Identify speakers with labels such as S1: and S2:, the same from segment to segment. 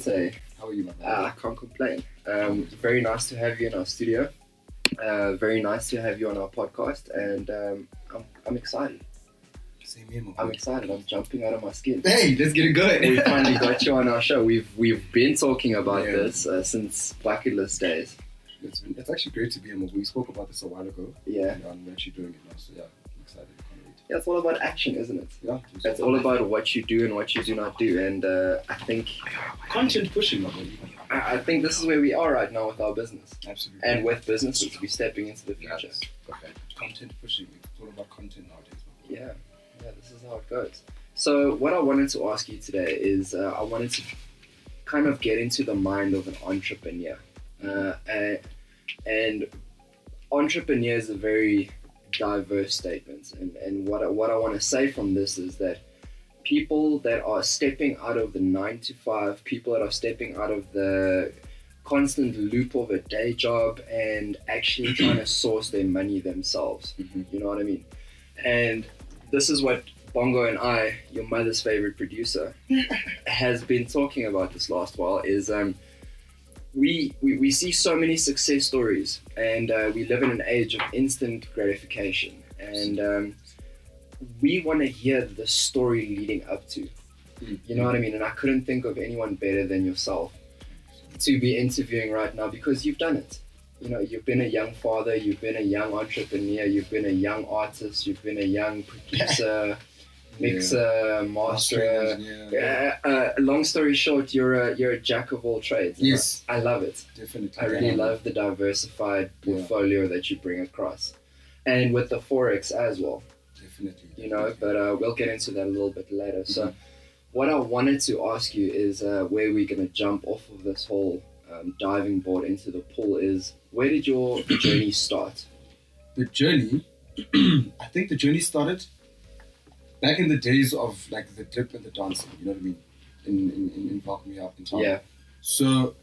S1: Say,
S2: How are you, my man?
S1: uh, I can't complain. Um, very nice to have you in our studio. Uh, very nice to have you on our podcast, and um, I'm, I'm excited.
S2: Same here,
S1: I'm excited. I'm jumping out of my skin.
S2: Hey, let's get it going.
S1: we finally got you on our show. We've we've been talking about
S2: Yeah.
S1: this uh, since bucket list days.
S2: It's, been, it's actually great to be here. We spoke about this a while ago.
S1: Yeah,
S2: And um, actually doing it now, so yeah,
S1: yeah. It's all about action, isn't it?
S2: Yeah,
S1: It's all about what you do and what you do not do. And uh, I think
S2: content pushing.
S1: I I think this is where we are right now with our business.
S2: Absolutely.
S1: And with businesses, we're stepping into the future.
S2: Yes. Okay. Content pushing. It's all about content nowadays.
S1: Yeah, yeah, this is how it goes. So, what I wanted to ask you today is uh, I wanted to kind of get into the mind of an entrepreneur. Uh, and, and entrepreneur is a very diverse statements. And, and what, I, what I want to say from this is that people that are stepping out of the nine to five, people that are stepping out of the constant loop of a day job and actually trying to source their money themselves.
S2: Mhm.
S1: You know what I mean? And this is what Bongo and I, your mother's favorite producer, has been talking about this last while. Is um, we, we we see so many success stories, and uh, we live in an age of instant gratification, and um, we want to hear the story leading up to. You know what I mean? And I couldn't think of anyone better than yourself to be interviewing right now because you've done it. You know, you've been a young father, you've been a young entrepreneur, you've been a young artist, you've been a young producer, mixer, master.
S2: Mastering, yeah.
S1: Yeah, uh, long story short, you're a you're a jack of all trades.
S2: Yes.
S1: I, I love it.
S2: Definitely.
S1: I really love the diversified
S2: Yeah.
S1: portfolio that you bring across, and with the forex as well
S2: Definitely.
S1: you know, but uh, we'll get into that a little bit later. So,
S2: Mm-hmm.
S1: what I wanted to ask you is uh, where we're going to jump off of this whole um, diving board into the pool is where did your journey start?
S2: the journey, I think the journey started back in the days of like the dip and the dancing. You know what I mean? In in in, in Valkyrie up in town.
S1: Yeah,
S2: So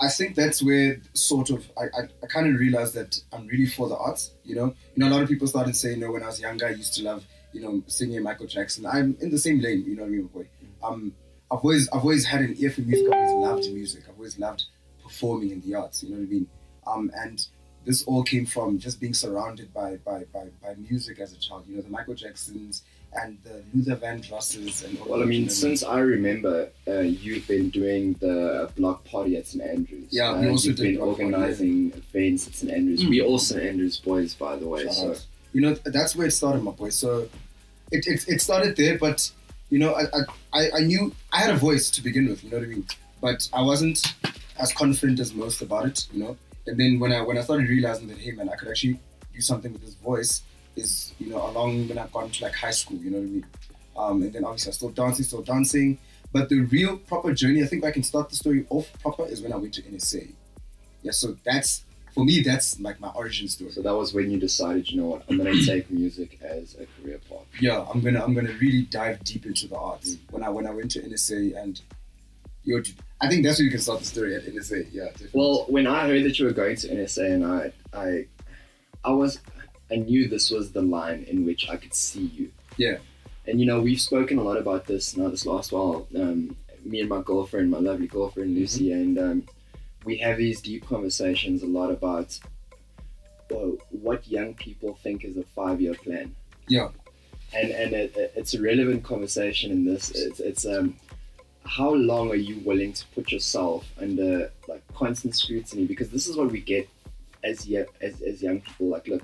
S2: I think that's where sort of I, I, I kind of realized that I'm really for the arts. You know, you know, a lot of people started saying, you know, when I was younger, I used to love, you know, singing Michael Jackson. I'm in the same lane. You know what I mean, boy. Um, I've always I've always had an ear for music. I've always loved music. I've always loved performing in the arts. You know what I mean? Um, and this all came from just being surrounded by by, by, by music as a child. You know, the Michael Jacksons and the Luther Vandrosses and all
S1: well, I mean, since I remember, uh, you've been doing the block party at St Andrews.
S2: Yeah,
S1: uh,
S2: we also
S1: you've been
S2: block party,
S1: organizing events at St Andrews.
S2: Mm.
S1: We all St Andrews boys, by the way.
S2: Shout
S1: so
S2: out. you know that's where it started my boy so it, it, it started there but you know I, I i knew i had a voice to begin with you know what i mean but i wasn't as confident as most about it you know and then when i when i started realizing that hey man i could actually do something with this voice is you know along when i've gone to like high school you know what i mean um, and then obviously i still dancing still dancing but the real proper journey i think i can start the story off proper is when i went to nsa yeah so that's for me that's like my origin story
S1: so that was when you decided, you know what, I'm to take music as a career path.
S2: yeah, I'm gonna I'm gonna really dive deep into the arts when I when I went to NSA and yo, I think that's where you can start the story at NSA. Yeah, definitely.
S1: Well, when I heard that you were going to NSA, and I, I, I was, I knew this was the line in which I could see you.
S2: Yeah.
S1: And you know, we've spoken a lot about this now this last while. Um, me and my girlfriend, my lovely girlfriend Lucy, and um, we have these deep conversations a lot about well, what young people think is a five-year plan.
S2: Yeah.
S1: And and it, it- it's a relevant conversation in this. It's it's um how long are you willing to put yourself under like constant scrutiny? Because this is what we get as yet as, as young people. Like, look,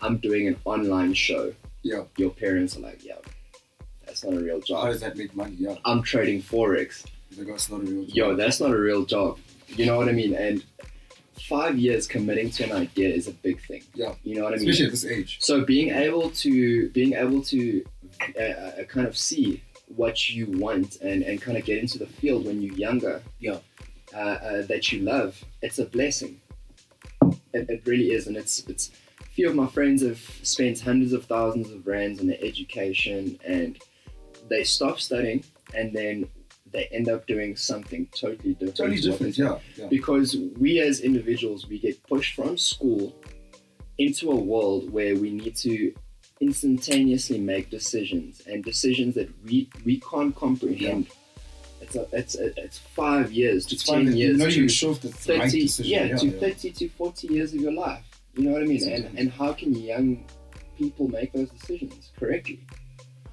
S1: I'm doing an online show.
S2: Yeah.
S1: Your parents are like, yeah, that's not a real job.
S2: how does that make money? Yeah,
S1: I'm trading forex.
S2: like that's not a real. Job.
S1: Yo, that's not a real job. You know what I mean? And five years committing to an idea is a big thing.
S2: Yeah.
S1: You know what I mean?
S2: especially at this age.
S1: So being able to being able to uh, uh, kind of see what you want and, and kind of get into the field when you're younger,
S2: Yeah.
S1: uh, uh, that you love, it's a blessing. It, it really is, and it's it's. Few of my friends have spent hundreds of thousands of rands on their education, and they stop studying, and then they end up doing something totally different.
S2: Totally different. Yeah, yeah.
S1: because we as individuals we get pushed from school into a world where we need to instantaneously make decisions and decisions that we we can't comprehend It's a, it's a, it's five years to
S2: It's
S1: ten years
S2: not even sure if the right
S1: 30
S2: decision.
S1: yeah, to
S2: yeah.
S1: 30 to 40 years of your life you know what i mean and, and how can young people make those decisions correctly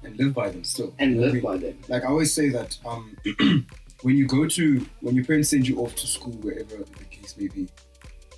S2: and live by them still.
S1: and
S2: what I
S1: live
S2: mean?
S1: by them
S2: like I always say that um, when you go to when your parents send you off to school, wherever the case may be,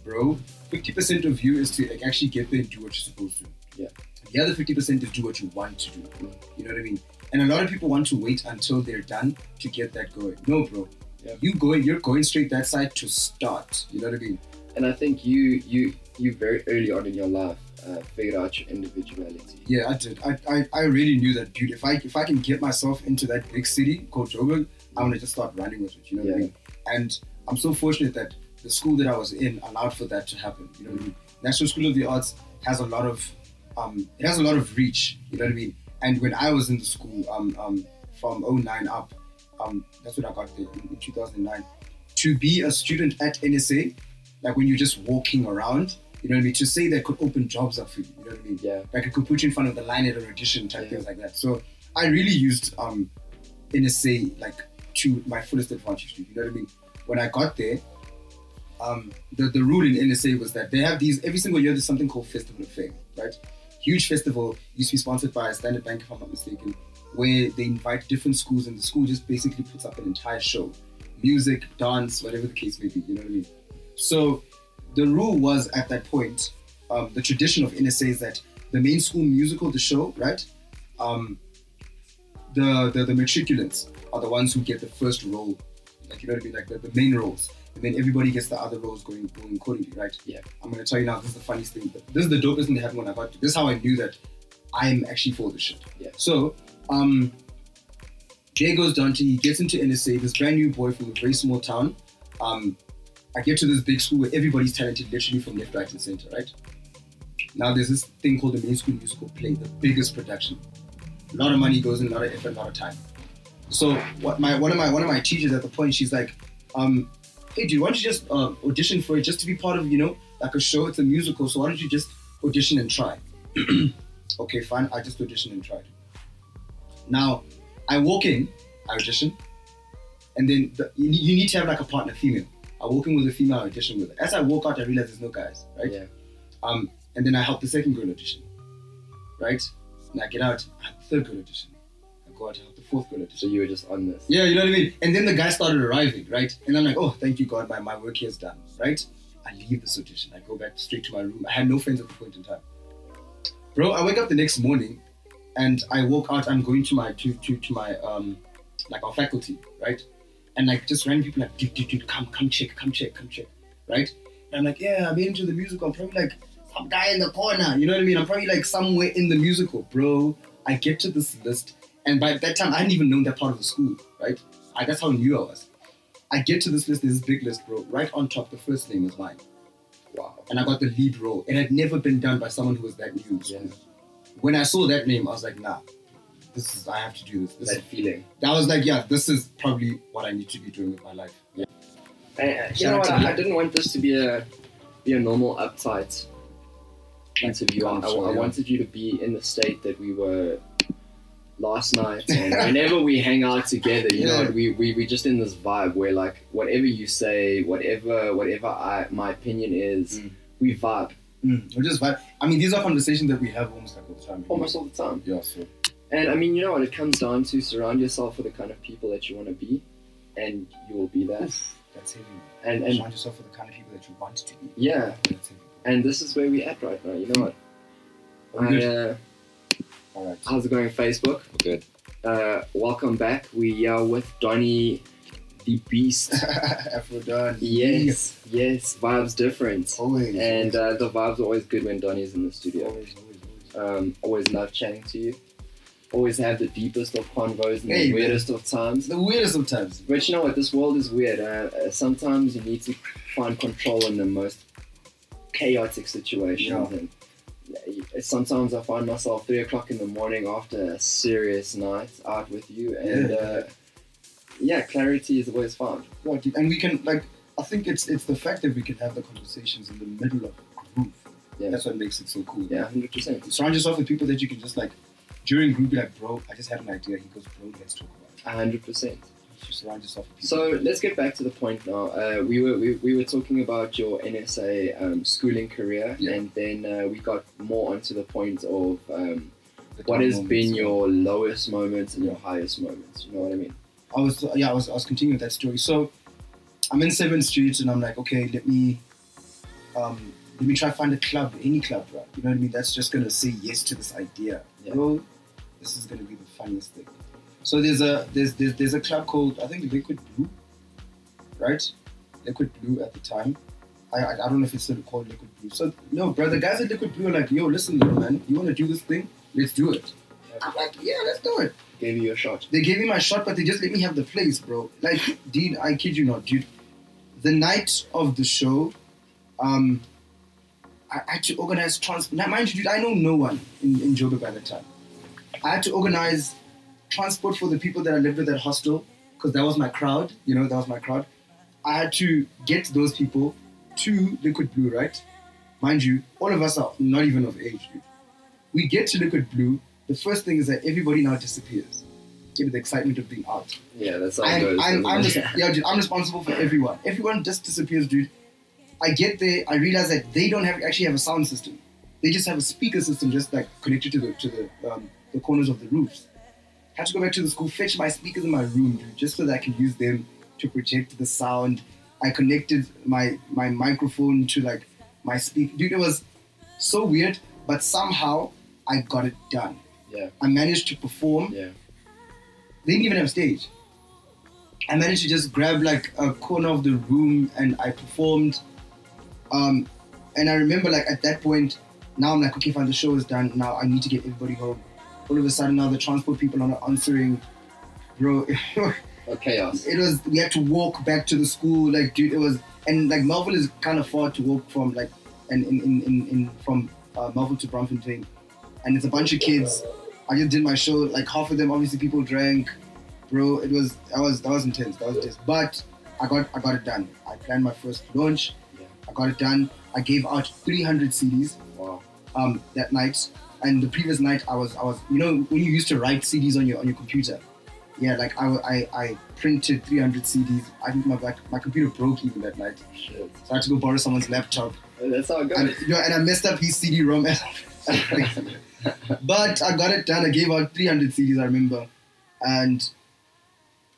S2: bro, fifty percent of you is to like, actually get there and do what you're supposed to.
S1: Yeah.
S2: The other fifty percent is do what you want to do.
S1: Mm.
S2: You know what I mean? And a lot of people want to wait until they're done to get that going. No, bro.
S1: Yeah.
S2: You going, you're going straight that side to start. You know what I mean?
S1: and i think you you you very early on in your life uh, figured out your individuality
S2: Yeah, I did. I, I, I really knew that, dude. If I if I can get myself into that big city called Joburg, I'm gonna just start running with it. You know what I mean? And I'm so fortunate that the school that I was in allowed for that to happen. You know what I mean? National School of the Arts has a lot of um, it has a lot of reach. You know what I mean? And when I was in the school, um, um, from 09 up, um, that's what I got there in, in 2009. To be a student at NSA, like when you're just walking around, you know what I mean? To say that could open jobs up for you. You know what I mean?
S1: yeah
S2: like it could put you in front of the line at an audition type
S1: Yeah.
S2: things like that. So I really used um NSA like to my fullest advantage. You know what I mean? When I got there, um the, the rule in NSA was that they have these every single year there's something called Festival of Fame, right? Huge festival used to be sponsored by Standard Bank if I'm not mistaken, where they invite different schools and the school just basically puts up an entire show. Music, dance, whatever the case may be, you know what I mean? So the rule was at that point, um, the tradition of NSA is that the main school musical, the show, right? Um, the, the the matriculants are the ones who get the first role, like you know what I mean, like the, the main roles, and then everybody gets the other roles going going accordingly, right?
S1: Yeah.
S2: I'm gonna tell you now. This is the funniest thing. This is the dopest thing that happened when I got to. This is how I knew that I'm actually for this shit.
S1: Yeah.
S2: So, um, Jay goes down to he gets into NSA. This brand new boy from a very small town. Um, I get to this big school where everybody's talented, literally from left, right, and center, right? Now there's this thing called the main school musical play, the biggest production. A lot of money goes in, a lot of effort, a lot of time. So what my one of my one of my teachers at the point, she's like, um, hey dude, why don't you just uh, audition for it just to be part of, you know, like a show, it's a musical, so why don't you just audition and try? okay, fine, I just auditioned and tried. Now, I walk in, I audition, and then the, you, need, you need to have like a partner, female. I walk in with a female, I audition with. As I walk out, I realize there's no guys, right?
S1: yeah
S2: Um, and then I help the second girl audition, right? And I get out, I help the third girl audition. I go out, I help the fourth girl audition.
S1: so you were just on this
S2: Yeah, you know what I mean? And then the guys started arriving, right? And I'm like, oh, thank you, God, my, my work here is done, right? I leave this audition. I go back straight to my room. I had no friends at the point in time. Bro, I wake up the next morning and I walk out, I'm going to my, to, to, to my, um, like our faculty, right? And like just random people like, dude, dude, dude, come, come check, come check, come check, right? And I'm like, yeah, I'm into the musical. I'm probably like some guy in the corner, you know what I mean? I'm probably like somewhere in the musical, bro. I get to this list, and by that time, I hadn't even known that part of the school, right? I, that's how new I was. I get to this list, there's this big list, bro. Right on top, the first name was mine.
S1: wow
S2: And I got the lead role. It had never been done by someone who was that new.
S1: Yeah.
S2: When I saw that name, I was like, nah, this is, I have to do this. this
S1: that feeling
S2: that was like, yeah, this is probably what I need to be doing with my life. Yeah.
S1: You know what? I. I didn't want this to be a be a normal uptight interview. I, I, I wanted you to be in the state that we were last night, and whenever we hang out together, you
S2: Yeah.
S1: know, we we we just in this vibe where like whatever you say, whatever whatever I my opinion is,
S2: Mm.
S1: we vibe
S2: Mm, we're just vibe. I mean, these are conversations that we have almost like all the time.
S1: almost all the time.
S2: Yeah, so.
S1: And I mean, you know what? It comes down to surround yourself with the kind of people that you want to be, and you will be that.
S2: Oof, that's heavy.
S1: And and
S2: Surround yourself with the kind of people that you want to be.
S1: yeah,
S2: That's heavy.
S1: and this is where we're at right now. You know what?
S2: I'm good.
S1: uh,
S2: All right.
S1: how's it going, Facebook?
S3: Good.
S1: Uh, welcome back. We are with Donny, the Beast.
S2: Afro Don.
S1: yes, yes. Vibes different,
S2: Always.
S1: and uh, the vibes are always good when Donny's in the studio.
S2: always, always, always.
S1: Um, always love chatting to you. Always have the deepest of convos and
S2: Hey,
S1: the
S2: man.
S1: weirdest of times.
S2: the weirdest of times.
S1: But you know what? This world is weird. Uh, uh, sometimes you need to find control in the most chaotic situations.
S2: Yeah.
S1: And uh, sometimes I find myself three o'clock in the morning after a serious night out with you, and
S2: Yeah.
S1: uh, yeah, clarity is always found.
S2: And we can like. I think it's it's the fact that we can have the conversations in the middle of a group.
S1: Yeah.
S2: That's what makes it so cool.
S1: Yeah, hundred percent,
S2: Surround yourself with people that you can just like during group be like, bro, I just had an idea. He goes, bro, let's talk about it.
S1: hundred percent.
S2: to surround yourself with people.
S1: So let's get back to the point now. Uh, we were we, we were talking about your NSA um, schooling career,
S2: Yeah.
S1: and then uh, we got more onto the point of um,
S2: The
S1: what has been your lowest moments and your highest moments. You know what I mean?
S2: I was yeah, I was I was continuing that story. So I'm in Seventh Street and I'm like, okay, let me um let me try to find a club, any club, right? You know what I mean? That's just gonna say yes to this idea.
S1: Yeah.
S2: Bro, this is gonna be the funniest thing. So there's a there's there's, there's a club called I think Liquid Blue, right? Liquid Blue at the time. I, I, I don't know if it's still called Liquid Blue. So no, bro, the guys at Liquid Blue are like, yo, listen, little man, you wanna do this thing? Let's do it. I'm like, yeah, let's do it.
S1: Gave you a shot.
S2: They gave me my shot, but they just let me have the place, bro. Like, dude, I kid you not, dude. The night of the show, um, I had to organize transport. Now, mind you, dude, I know no one in, in Joburg by the time. I had to organize transport for the people that I lived with at hostel, because that was my crowd, you know, that was my crowd. I had to get those people to Liquid Blue, right? Mind you, all of us are not even of age, dude. We get to Liquid Blue, the first thing is that everybody now disappears. Get the excitement of being out.
S1: Yeah, that's how it
S2: I'm,
S1: goes.
S2: I'm, I'm, yeah, dude, I'm responsible for everyone. Everyone just disappears, dude. I get there, I realize that they don't have actually have a sound system. They just have a speaker system just like connected to the to the um, the corners of the roofs. I had to go back to the school, fetch my speakers in my room, dude, just so that I can use them to project the sound. I connected my my microphone to like my speaker. Dude, it was so weird, but somehow I got it done.
S1: Yeah.
S2: I managed to perform.
S1: Yeah.
S2: They didn't even have stage. I managed to just grab like a corner of the room and I performed. Um, and I remember like at that point, now I'm like, okay, fine, the show is done. Now I need to get everybody home. All of a sudden, now the transport people are not answering. Bro,
S1: chaos.
S2: it was we had to walk back to the school. Like, dude, it was and like Melville is kind of far to walk from like and in in, in, in from uh, Melville to Braamfontein, and it's a bunch of kids. I just did my show. Like half of them, obviously, people drank. Bro, it was that was that was intense. That was intense. But I got I got it done. I planned my first launch.
S1: Yeah.
S2: I got it done. I gave out 300 CDs
S1: Wow.
S2: um, that night. And the previous night, I was I was you know when you used to write CDs on your on your computer. Yeah, like I, I, I printed 300 CDs. I think my back, my computer broke even that night,
S1: Shit.
S2: so I had to go borrow someone's laptop.
S1: That's how it
S2: And,
S1: goes.
S2: you know, and I messed up his CD-ROM. but I got it done. I gave out 300 CDs, I remember. And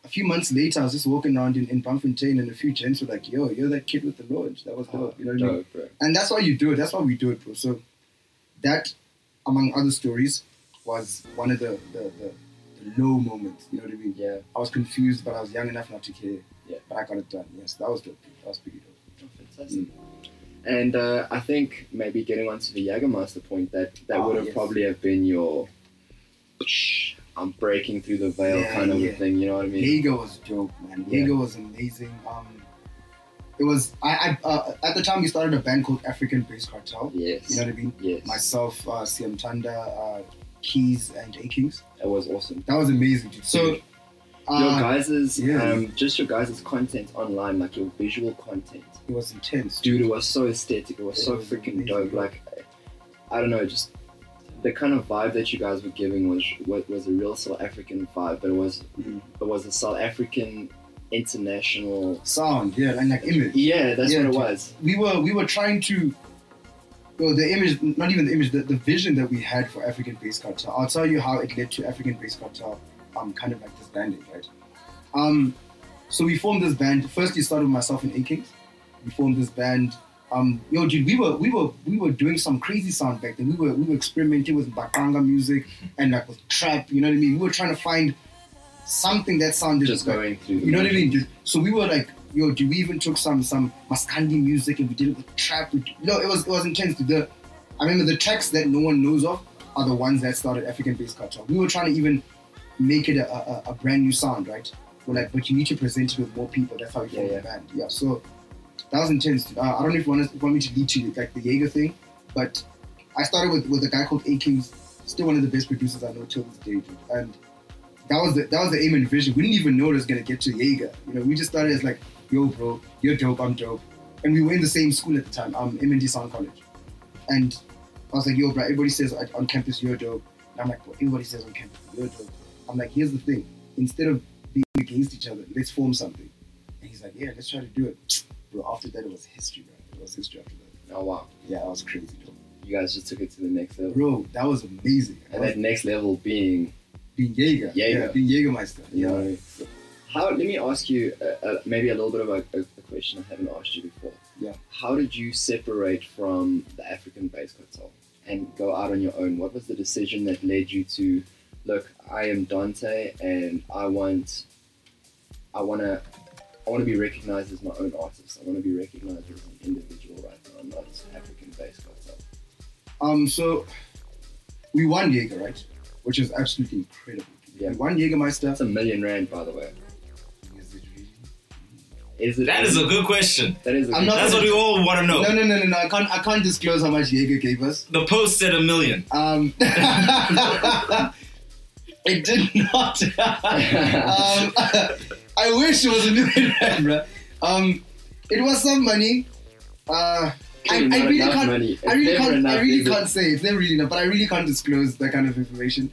S2: a few months later, I was just walking around in, in Braamfontein and a few gents were like, yo, you're that kid with the launch. That was dope. You know what I mean?
S1: Ah, bro.
S2: And that's why you do it. That's why we do it, bro. So that, among other stories, was one of the, the, the, the low moments. You know what I mean?
S1: Yeah.
S2: I was confused, but I was young enough not to care.
S1: Yeah.
S2: But I got it done. Yes, that was dope. That was pretty dope.
S1: Oh, fantastic. And uh, I think maybe getting onto the Jagermeister point, that that
S2: Ah,
S1: would have
S2: yes.
S1: probably have been your. I'm breaking through the veil
S2: Yeah,
S1: kind of
S2: yeah.
S1: a thing. You know what I mean?
S2: Jaeger was dope, man.
S1: Yeah.
S2: Was amazing. Um, it was I, I uh, at the time we started a band called African Bass Cartel.
S1: Yes.
S2: You know what I mean?
S1: yes.
S2: Myself, uh, CM Tanda, uh, Keys, and A Kings.
S1: That was awesome.
S2: That was amazing, dude. So,
S1: your
S2: uh,
S1: guys's
S2: yeah.
S1: um, just your guys' content online, like your visual content,
S2: it was intense,
S1: dude. It was so aesthetic. It was
S2: It
S1: so
S2: was
S1: freaking
S2: amazing.
S1: dope. Like, I don't know, just the kind of vibe that you guys were giving was was, was a real South African vibe, but it was
S2: Mm.
S1: it was a South African international.
S2: Sound, yeah, and like image.
S1: Yeah, that's
S2: Yeah,
S1: what it was.
S2: we were we were trying to well the image not even the image the, the vision that we had for African Bass Cartel. I'll tell you how it led to African Bass Cartel um kind of like this disbanding right? Um so we formed this band. Firstly started with myself and A Kings we formed this band. Um yo dude we were we were we were doing some crazy sound back then. We were we were experimenting with mbaqanga music and like with trap you know what I mean? We were trying to find something that sounded
S1: Just
S2: like,
S1: going through.
S2: You know what I mean? So we were like, yo, dude, we even took some some Maskandi music and we did it with trap. We, no, it was it was intense. The, I remember the tracks that no one knows of are the ones that started African Bass Cartel. We were trying to even make it a, a, a brand new sound, right? We're like, but you need to present it with more people. That's how you formed
S1: Yeah,
S2: the band. Yeah. So that was intense. Uh, I don't know if you want, to, want me to lead to like the Jaeger thing, but I started with, with a guy called A Kings, still one of the best producers I know till this day, dude. And that was the that was the aim and vision. We didn't even know it was gonna get to Jaeger. You know, we just started as like, yo, bro, you're dope, I'm dope, and we were in the same school at the time, um, M&D Sound College, and I was like, yo, bro, everybody says on campus you're dope, and I'm like, well, everybody says on campus you're dope. I'm like, here's the thing, instead of being against each other. Let's form something. And he's like, yeah, let's try to do it. Bro, after that, it was history, bro. It was history after that.
S4: Oh wow,
S2: Yeah, that was crazy, bro.
S4: you guys just took it to the next level.
S2: Bro, that was amazing.
S4: And that next level being,
S2: being Jaeger.
S4: Jaeger.
S2: Yeah, being Jägermeister.
S4: you
S2: Yeah.
S4: how? Let me ask you uh, uh, maybe a little bit of a, a, question I haven't asked you before.
S2: Yeah.
S4: How did you separate from the African bass cartel and go out on your own? What was the decision that led you to, look, I am Dante, and I want, I wanna, I want to be recognized as my own artist. I want to be recognized as an individual right now, I'm not an African bass cartel.
S2: Um, so we won Jaeger, right? Which is absolutely incredible.
S4: Yeah.
S2: We won Jägermeister.
S4: That's a million rand, by the way.
S2: Is it really?
S4: Is it?
S3: That is a good question.
S4: That is. A
S2: I'm
S4: good-
S2: not-
S3: That's what we all want to know.
S2: No, no, no, no, no. I can't. I can't disclose how much Jaeger gave us.
S3: The post said a million.
S2: Um, it did not. um, I wish it was a million rand, bro. Um, it was some money. Uh, I, I really
S4: enough
S2: can't.
S4: money.
S2: I really can't.
S4: enough,
S2: I really can't say. It's never really enough, but I really can't disclose that kind of information.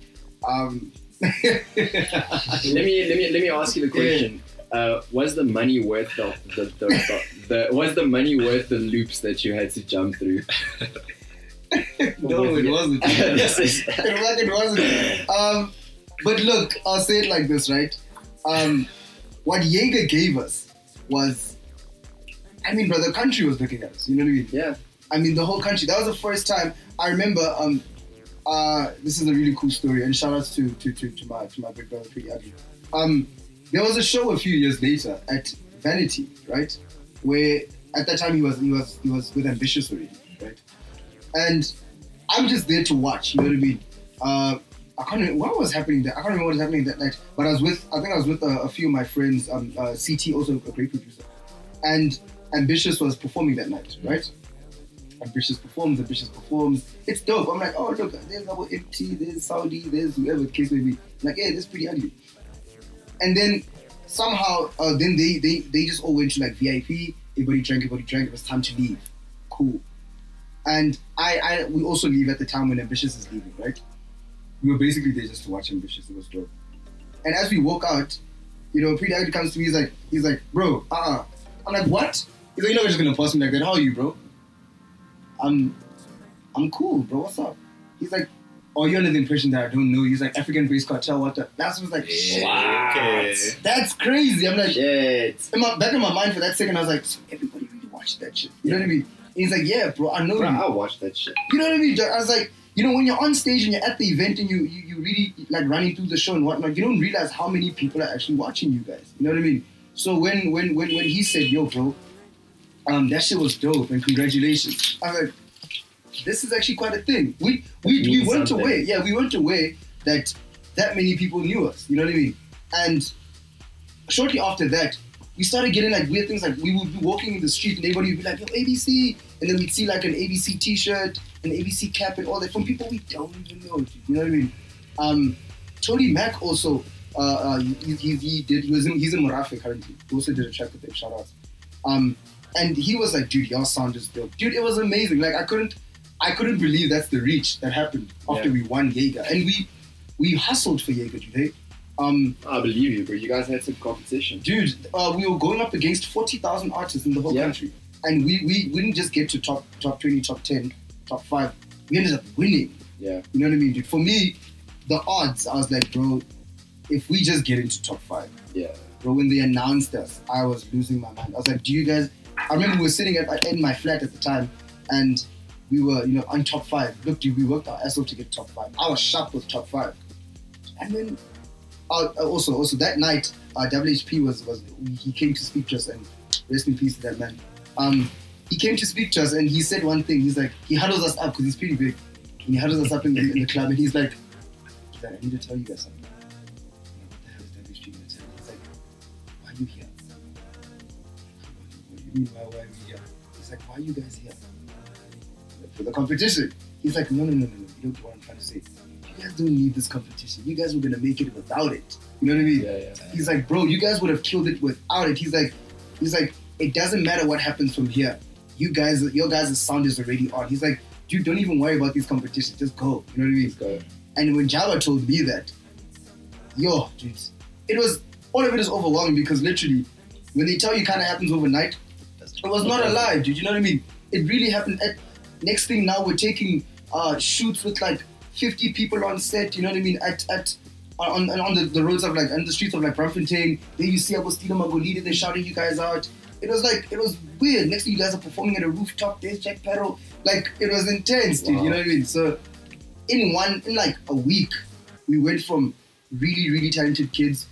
S2: Um,
S4: let me let me let me ask you the question. Uh, was the money worth the the, the, the, the was the money worth the loops that you had to jump through?
S2: no, it wasn't.
S4: This is-
S2: it was it wasn't. Um, but look, I'll say it like this, right? Um, what Jaeger gave us was, I mean, bro, the country was looking at us. You know what I mean?
S4: yeah,
S2: I mean, the whole country. That was the first time I remember. Um, uh, this is a really cool story, and shout outs to to, to, to my to my big brother, Priddy Ugly. Um, there was a show a few years later at Vanity, right? Where at that time he was he was he was with Ambitiouz already, right? And I'm just there to watch. You know what I mean? Uh, I can't remember what was happening there. I can't remember what was happening that night. But I was with I think I was with a, a few of my friends. Um, uh, CT also a great producer, and Ambitiouz was performing that night, right? Ambitiouz performs, Ambitiouz performs. It's dope. I'm like, oh look, there's our Emtee, there's Saudi, there's whoever the case may be. I'm like, yeah, this is pretty ugly. And then somehow, uh, then they, they they just all went to like VIP. Everybody drank, everybody drank. It was time to leave. Cool. And I, I we also leave at the time when Ambitiouz is leaving, right? We were basically there just to watch Ambitiouz. It was dope. And as we walk out, you know, Priddy Ugly comes to me. He's like, he's like, bro, uh, uh I'm like, what? He's like, you're just gonna pass me like that. How are you, bro? I'm, I'm cool, bro. What's up? He's like, oh, you're under the impression that I don't know. He's like African Bass Cartel. What the? That's was like, shit. That's crazy. I'm like,
S4: shit.
S2: in my, back in my mind for that second, I was like, so everybody really watched that shit. You know what I mean? And he's like, yeah, bro, I know
S4: Bro,
S2: you.
S4: I watched that shit.
S2: You know what I mean? I was like, you know, when you're on stage and you're at the event and you, you, you really like running through the show and whatnot, you don't realize how many people are actually watching you guys. You know what I mean? So when when when, when he said, yo, bro, um, that shit was dope and congratulations. I was like, this is actually quite a thing. We we, we weren't
S4: something.
S2: aware. Yeah, we weren't aware that that many people knew us. You know what I mean? And shortly after that, we started getting like weird things. Like we would be walking in the street and everybody would be like, "Yo, ABC," and then we'd see like an ABC T-shirt, an ABC cap, and all that from people we don't even know. You know what I mean? Um, Tony Mac also, uh, uh, he, he, he did. He was in, he's in Morafe currently. He also did a track with him. Shout out. Um, and he was like, "Dude, your sound is dope, dude. It was amazing. Like I couldn't, I couldn't believe that's the reach that happened after
S4: Yeah.
S2: we won Jaeger, and we we hustled for Jaeger today. Um,
S4: I believe you, bro. You guys had some competition.
S2: dude, uh, we were going up against forty thousand artists in the whole
S4: Yeah.
S2: country, and we, we we didn't just get to top top twenty, top ten, top five. We ended up winning.
S4: Yeah.
S2: You know what I mean, dude? For me, the odds, I was like, bro, if we just get into top five,
S4: Yeah.
S2: bro, when they announced us, I was losing my mind. I was like, do you guys? I remember we were sitting at, in my flat at the time, and we were, you know, on top five. Look, dude, we worked our ass off to get top five. I was sharp with top five, and then uh, also, also that night, uh, HHP was was he came to speak to us, and rest in peace to that man. Um, he came to speak to us, and he said one thing. He's like, he huddles us up because he's pretty big, and he huddles us up in the, in the club, and he's like, he's like, I need to tell you guys something. Why, why are we here? He's like, why are you guys here? For the competition. He's like, no, no, no, no, no. You don't what I'm trying to say. You guys don't need this competition. You guys were gonna make it without it. You know what I mean?
S4: Yeah, yeah.
S2: He's like, bro, you guys would have killed it without it. He's like, he's like, it doesn't matter what happens from here. You guys, your guys' sound is already on. He's like, dude, don't even worry about these competitions. Just go. You know what I mean?
S4: Go.
S2: And when Jabba told me that, yo, dude, it was
S5: all of it is overwhelming because literally, when they tell you kind of happens overnight, it was not alive, dude. You know what I mean? It really happened. At, next thing now, we're taking uh, shoots with like 50 people on set. You know what I mean? At at on, on, on the, the roads of like on the streets of like Braamfontein. Then you see Agostino Magolide. They're shouting you guys out. It was like it was weird. Next thing you guys are performing at a rooftop. There's Jack Parow. Like it was intense, dude. You know what I mean? So in one in like a week, we went from really really talented kids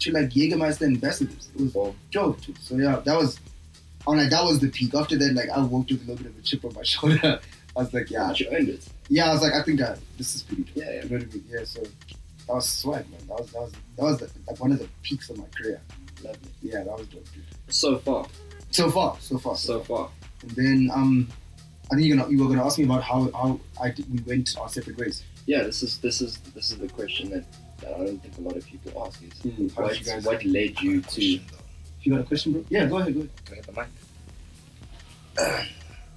S5: to like Jägermeister ambassadors. It was
S1: Wow.
S5: joke. Dude. So yeah, that was. I'm like that was the peak. After that, like I walked with a little bit of a chip on my shoulder. I was like, yeah,
S1: But you earned it.
S5: yeah. I was like, I think that this is pretty.
S1: Yeah, yeah.
S5: You know what I mean? Yeah. So that was swag, man. That was that was that was the, like one of the peaks of my career.
S1: Lovely.
S5: Yeah, that was dope, dude.
S1: So far.
S5: So far, so far.
S1: So far.
S5: And then um, I think you're gonna you were gonna ask me about how how I did, we went our separate ways.
S1: Yeah, this is this is this is the question that, that I don't think a lot of people ask is
S5: Hmm,
S1: what, what led you to
S5: You got a question, bro? Yeah, go ahead, go ahead.
S3: Can I get the mic?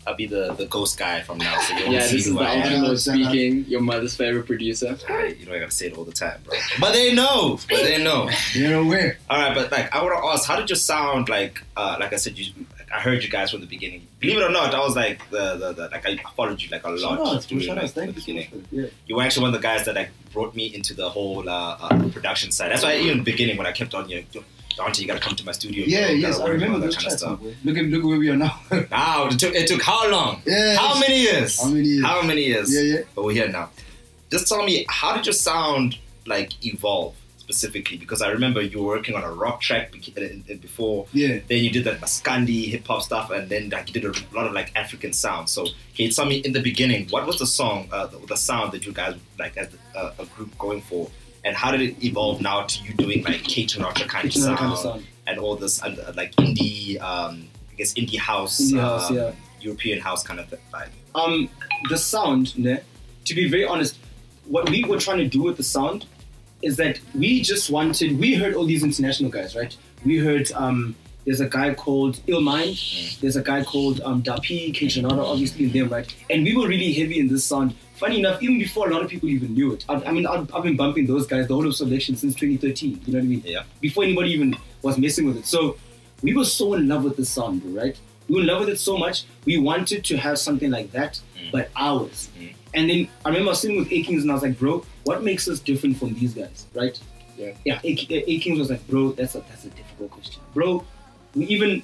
S3: I'll be the, the ghost guy from now. So
S1: Yeah, this is the
S3: I
S1: ultimate speaking, your mother's favorite producer.
S3: Alright, You know I gotta say it all the time, bro. But they know. But they know.
S5: You know where?
S3: All right, but like I want to ask, how did you sound? Like, uh, like I said, you, I heard you guys from the beginning. Believe it or not, I was like the, the, the like I followed you like a lot.
S5: Shout outs, bro.
S3: during,
S5: Shout
S3: like.
S5: Thank
S3: the
S5: you so much.
S3: beginning.
S5: For that. Yeah.
S3: You were actually one of the guys that like brought me into the whole uh, uh, production side. That's why even in the beginning when I kept on you, Dante, you gotta come to my studio.
S5: Yeah, yes, I remember
S3: that kind of stuff.
S5: Boy. Look at look at where we are now.
S3: Now it took it took how long?
S5: yeah.
S3: How many years?
S5: How many years?
S3: How many years?
S5: Yeah, yeah.
S3: But we're here now. Just tell me, how did your sound like evolve specifically? Because I remember you were working on a rock track uh, uh, before.
S5: Yeah.
S3: Then you did that Maskandi hip hop stuff, and then like you did a lot of like African sounds. So can you tell me in the beginning what was the song, uh, the, the sound that you guys like as uh, a group going for, and how did it evolve now to you doing like Kaytranada kind, of sound
S5: kind of sound.
S3: and all this uh, like indie, um, I guess indie house,
S5: Indie house,
S3: um,
S5: yeah.
S3: European house kind of vibe.
S2: um, the sound, ne, to be very honest, what we were trying to do with the sound is that we just wanted, we heard all these international guys, right? We heard, um, there's a guy called Ill Mind, there's a guy called um, Dapi, Kaytranada, obviously, and them, right? And we were really heavy in this sound. Funny enough, even before a lot of people even knew it. I, I mean, I've, I've been bumping those guys the whole of Soulection since 2013, you know what I mean?
S3: Yeah.
S2: Before anybody even was messing with it. So we were so in love with this sound, bro, right? We were in love with it so much, we wanted to have something like that, but ours.
S3: Mm.
S2: And then I remember sitting with A Kings and I was like, bro, what makes us different from these guys, right?
S1: Yeah.
S2: Yeah, A A Kings was like, bro, that's a that's a difficult question, bro. We even,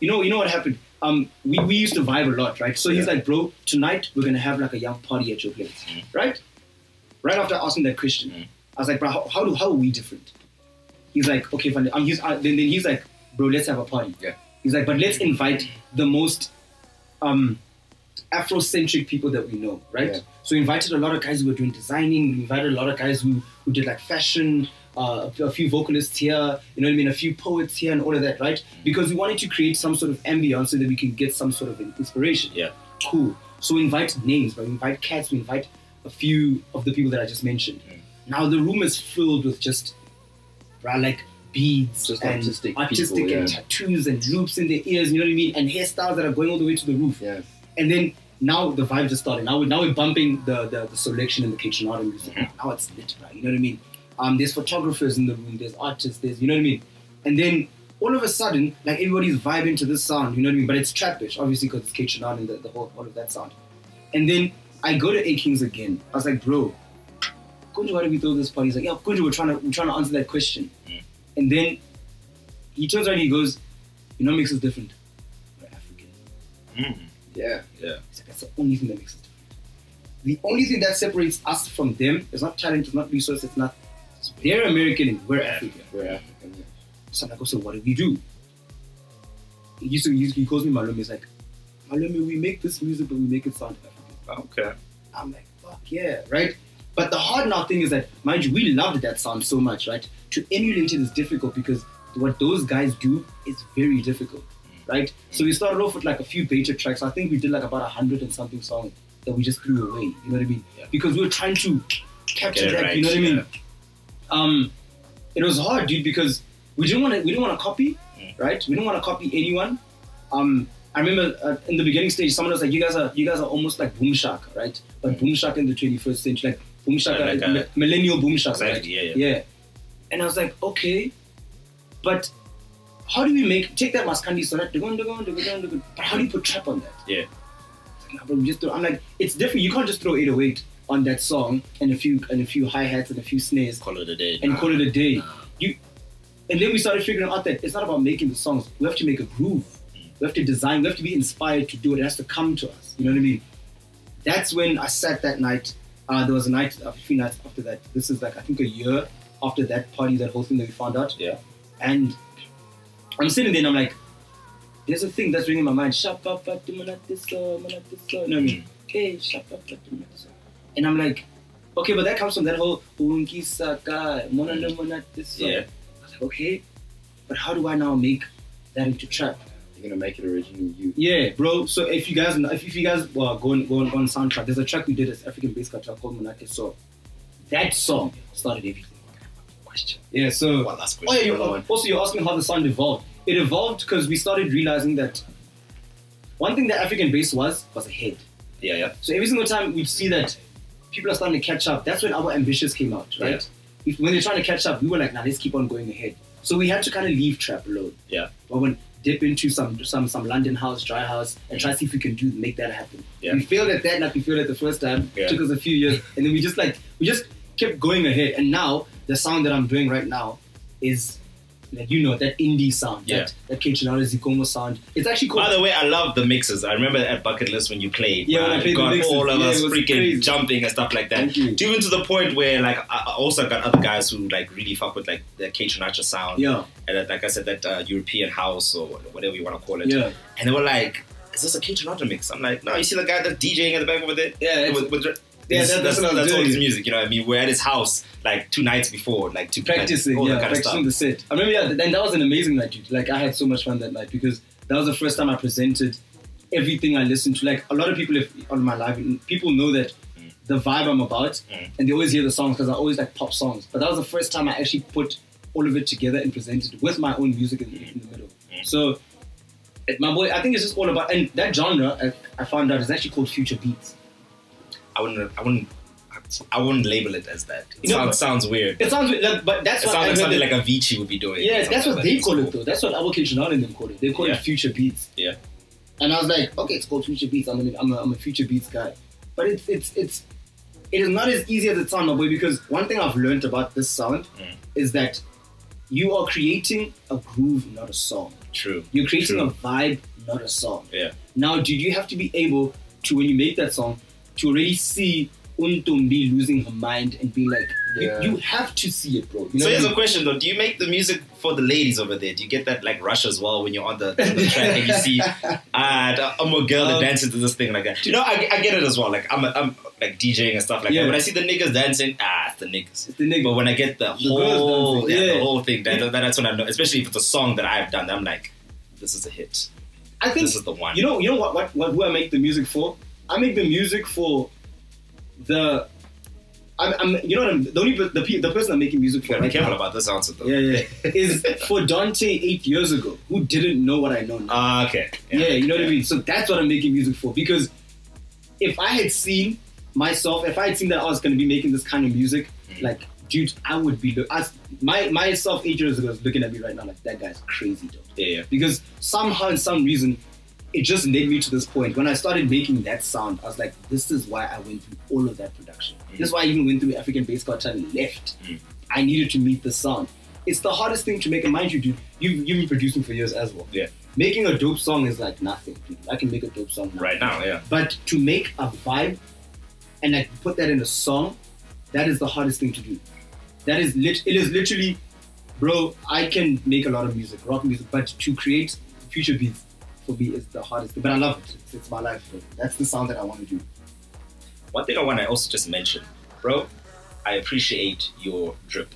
S2: you know, you know what happened? Um, we, we used to vibe a lot, right? So he's like, bro, tonight we're gonna have like a young party at your place,
S3: Mm.
S2: right? Right after asking that question,
S3: Mm.
S2: I was like, bro, how, how do how are we different? He's like, okay, fine. Um, he's uh, then, then he's like, bro, let's have a party.
S3: Yeah.
S2: He's like, but let's invite the most um Afrocentric people that we know, right?
S1: Yeah.
S2: So we invited a lot of guys who were doing designing. We invited a lot of guys who who did like fashion. Uh, a, few, vocalists here, you know what I mean, a few poets here, and all of that, right? Because we wanted to create some sort of ambience so that we can get some sort of inspiration.
S3: Yeah.
S2: Cool. So we invite names, right? We invite cats. We invite a few of the people that I just mentioned.
S3: Mm.
S2: Now the room is filled with just, bruh, like beads
S1: Just
S2: and
S1: artistic
S2: artistic
S1: people,
S2: and
S1: yeah.
S2: tattoos and loops in their ears. You know what I mean? And hairstyles that are going all the way to the roof.
S1: Yeah.
S2: And then now the vibe just started. Now we're now we're bumping the the, the Soulection and the Kaytranada music.
S3: Mhm.
S2: Now it's lit, bro. You know what I mean? Um, there's photographers in the room. There's artists. There's you know what I mean? And then all of a sudden, like everybody's vibing to this sound. You know what I mean? But it's trapish, obviously, because it's Kaytranada and the, the whole all of that sound. And then I go to A Kings again. I was like, bro, Kunju, why did we throw this party? He's like, yeah, Kunju, we're trying to we're trying to answer that question.
S3: Mm.
S2: And then he turns around and he goes, you know what makes us different? We're African.
S3: Mm.
S1: Yeah.
S2: He's like, that's the only thing that makes us different. The only thing that separates us from them is not talent, it's not resource, it's not. They're American and we're African.
S1: We're African. yeah.
S2: So I'm like, oh, so what do we do? He used to, he, he calls me Malumi. He's like, Malumi, we make this music, but we make it sound African.
S3: Oh, okay.
S2: I'm like, fuck yeah, right? But the hard now thing is that, mind you, we loved that sound so much, right? To emulate it is difficult because what those guys do is very difficult, mm. right? So we started off with like a few beta tracks. I think we did like about a hundred and something songs that we just threw away. You know what I mean?
S3: Yeah.
S2: Because we were trying to capture that.
S3: right,
S2: you know what I mean? Um, it was hard, dude, because we didn't want to. We didn't want to copy,
S3: Mm.
S2: right? We didn't want to copy anyone. Um, I remember uh, in the beginning stage, someone was like, "You guys are, you guys are almost like Boom Shaka, right? But
S3: Mm.
S2: Boom Shaka in the 21st century, like Boom Shaka,
S3: Like a-
S2: millennial Boom Shaka,
S3: Exactly,
S2: right?
S3: yeah, yeah.
S2: Yeah. And I was like, okay, But how do we make take that Maskandi so that but how do you put trap on that?
S3: Yeah.
S2: Like, nah, bro, just throw, I'm like, it's different. You can't just throw 808 on that song and a few and a few hi hats and a few snares
S3: Call it a day.
S2: and
S3: Nah.
S2: call it a day.
S3: Nah.
S2: You and then we started figuring out that it's not about making the songs. We have to make a groove. We have to design. We have to be inspired to do it. It has to come to us. You know what I mean? That's when I sat that night. Uh, there was a night, a few nights after that. This is like I think a year after that party, that whole thing that we found out.
S3: Yeah.
S2: And I'm sitting there and I'm like, there's a thing that's ringing in my mind. Shapapa tumanatiso, manatiso. You know what I mean? Hey, shapapa tumanatiso. And I'm like, okay, but that comes from that whole unki saka, monano monatiso.
S3: Yeah.
S2: I was like, okay, but how do I now make that into trap?
S1: You're gonna make it originally you.
S2: Yeah, bro. So if you guys, if, if you guys well, go on, go on, on soundtrack, there's a track we did as African Bass Cartel called Monate. So that song started everything.
S3: Question.
S2: Yeah. So
S3: One last
S2: Oh,
S3: question.
S2: yeah, you,
S3: Another one.
S2: also, you're asking how the sound evolved. It evolved because we started realizing that one thing that African bass was was a head.
S3: Yeah, yeah.
S2: So every single time we see that people are starting to catch up, that's when our ambitious came out, right? If, when they're trying to catch up, we were like, nah, let's keep on going ahead. So we had to kind of leave trap alone.
S3: Yeah.
S2: But when dip into some some some London house, dry house, and try to see if we can do make that happen.
S3: Yeah.
S2: We failed at that, like we failed at the first time.
S3: Yeah.
S2: Took us a few years, and then we just like we just kept going ahead. And now the sound that I'm doing right now is like you know that indie sound,
S3: Yeah.
S2: that that Kaytranada Zikomo sound. It's actually called
S3: By the way, I love the mixes. I remember at Bucket List when you played.
S2: Yeah, I played the mixes.
S3: all of
S2: Yeah,
S3: us freaking
S2: crazy.
S3: jumping and stuff like that. Even to the point where, like, I also got other guys who like really fuck with like the Kaytranada sound.
S2: yeah,
S3: And that, like I said, that uh, European house or whatever you want to call it.
S2: yeah,
S3: And they were like, "Is this a Kaytranada mix?" I'm like, "No, you see the guy that's DJing in the back over there."
S2: yeah.
S3: With, with,
S2: Yeah, that's
S3: that's,
S2: was
S3: that's all his music. You know what I mean? We're at his house like two nights before, like to
S2: practicing,
S3: all
S2: yeah,
S3: that kind of
S2: practicing the set. I remember, yeah, and that was an amazing night, dude. Like I had so much fun that night because that was the first time I presented everything I listened to. Like a lot of people if, on my live, people know that
S3: Mm.
S2: the vibe I'm about,
S3: Mm.
S2: and they always hear the songs because I always like pop songs. But that was the first time I actually put all of it together and presented with my own music in, in the middle.
S3: Mm.
S2: So. My boy, I think it's just all about, and that genre I, I found out is actually called future beats.
S3: I wouldn't, I wouldn't, I wouldn't label it as that. It
S2: know,
S3: sounds, sounds weird.
S2: It sounds like, but that's
S3: It
S2: what
S3: sounds
S2: I
S3: like something
S2: that-
S3: like Avicii would be doing.
S2: Yeah, that's what they call
S3: cool.
S2: it though. That's what our Kaytranada and them call it. They call
S3: Yeah.
S2: it future beats.
S3: Yeah.
S2: And I was like, okay, it's called future beats. I'm a, I'm a, I'm a future beats guy. But it's it's it's it is not as easy as it sounds, my boy. Because one thing I've learned about this sound
S3: Mm.
S2: is that you are creating a groove, not a song.
S3: True.
S2: You're creating
S3: True.
S2: a vibe, not a song.
S3: Yeah.
S2: Now, did you have to be able to, when you make that song, to really see Untumbi losing her mind and be like, you-
S1: Yeah.
S2: you, have to see it, bro. You know
S3: so
S2: what I
S3: here's
S2: mean?
S3: a question though: Do you make the music for the ladies over there? Do you get that like rush as well when you're on the, on the track and you see ah, I'm a girl that
S2: Um,
S3: dances to this thing like that? You know, I, I get it as well. Like I'm, a, I'm like DJing and stuff like
S2: Yeah.
S3: that. When I see the niggas dancing, ah, it's the niggas.
S2: It's the nigga.
S3: But when I get the,
S2: The
S3: whole, yeah,
S2: yeah.
S3: the whole thing, that, that- that's when I know. Especially if it's a song that I've done, I'm like, this is a hit.
S2: I think
S3: This is the one.
S2: You know, you know what, what, what? Who I make the music for? I make the music for the. I'm, I'm you know what I'm. The only the pe- the person I'm making music for
S3: be
S2: right
S3: careful
S2: now,
S3: about this answer though.
S2: yeah, yeah, is for Dante eight years ago who didn't know what I know now.
S3: Ah, okay.
S2: yeah, you know what I mean. So that's what I'm making music for because if I had seen myself, if I had seen that I was going to be making this kind of music,
S3: Mm.
S2: like dude, I would be look. As my myself eight years ago is looking at me right now like that guy's crazy, dude
S3: Yeah, yeah.
S2: because somehow and some reason it just led me to this point when i started making that sound i was like this is why i went through all of that production this is why i even went through african bass cartel and left
S3: Mm.
S2: i needed to meet the sound it's the hardest thing to make and mind you dude you've, you've been producing for years as well
S3: Yeah.
S2: making a dope song is like nothing dude. i can make a dope song now.
S3: Right now, yeah.
S2: but to make a vibe and like put that in a song that is the hardest thing to do that is lit it is literally bro i can make a lot of music rock music but to create future beats for me is the hardest thing but i love it it's, it's my life bro. that's the sound that i want to do
S3: One thing I want to also just mention, bro, I appreciate your drip.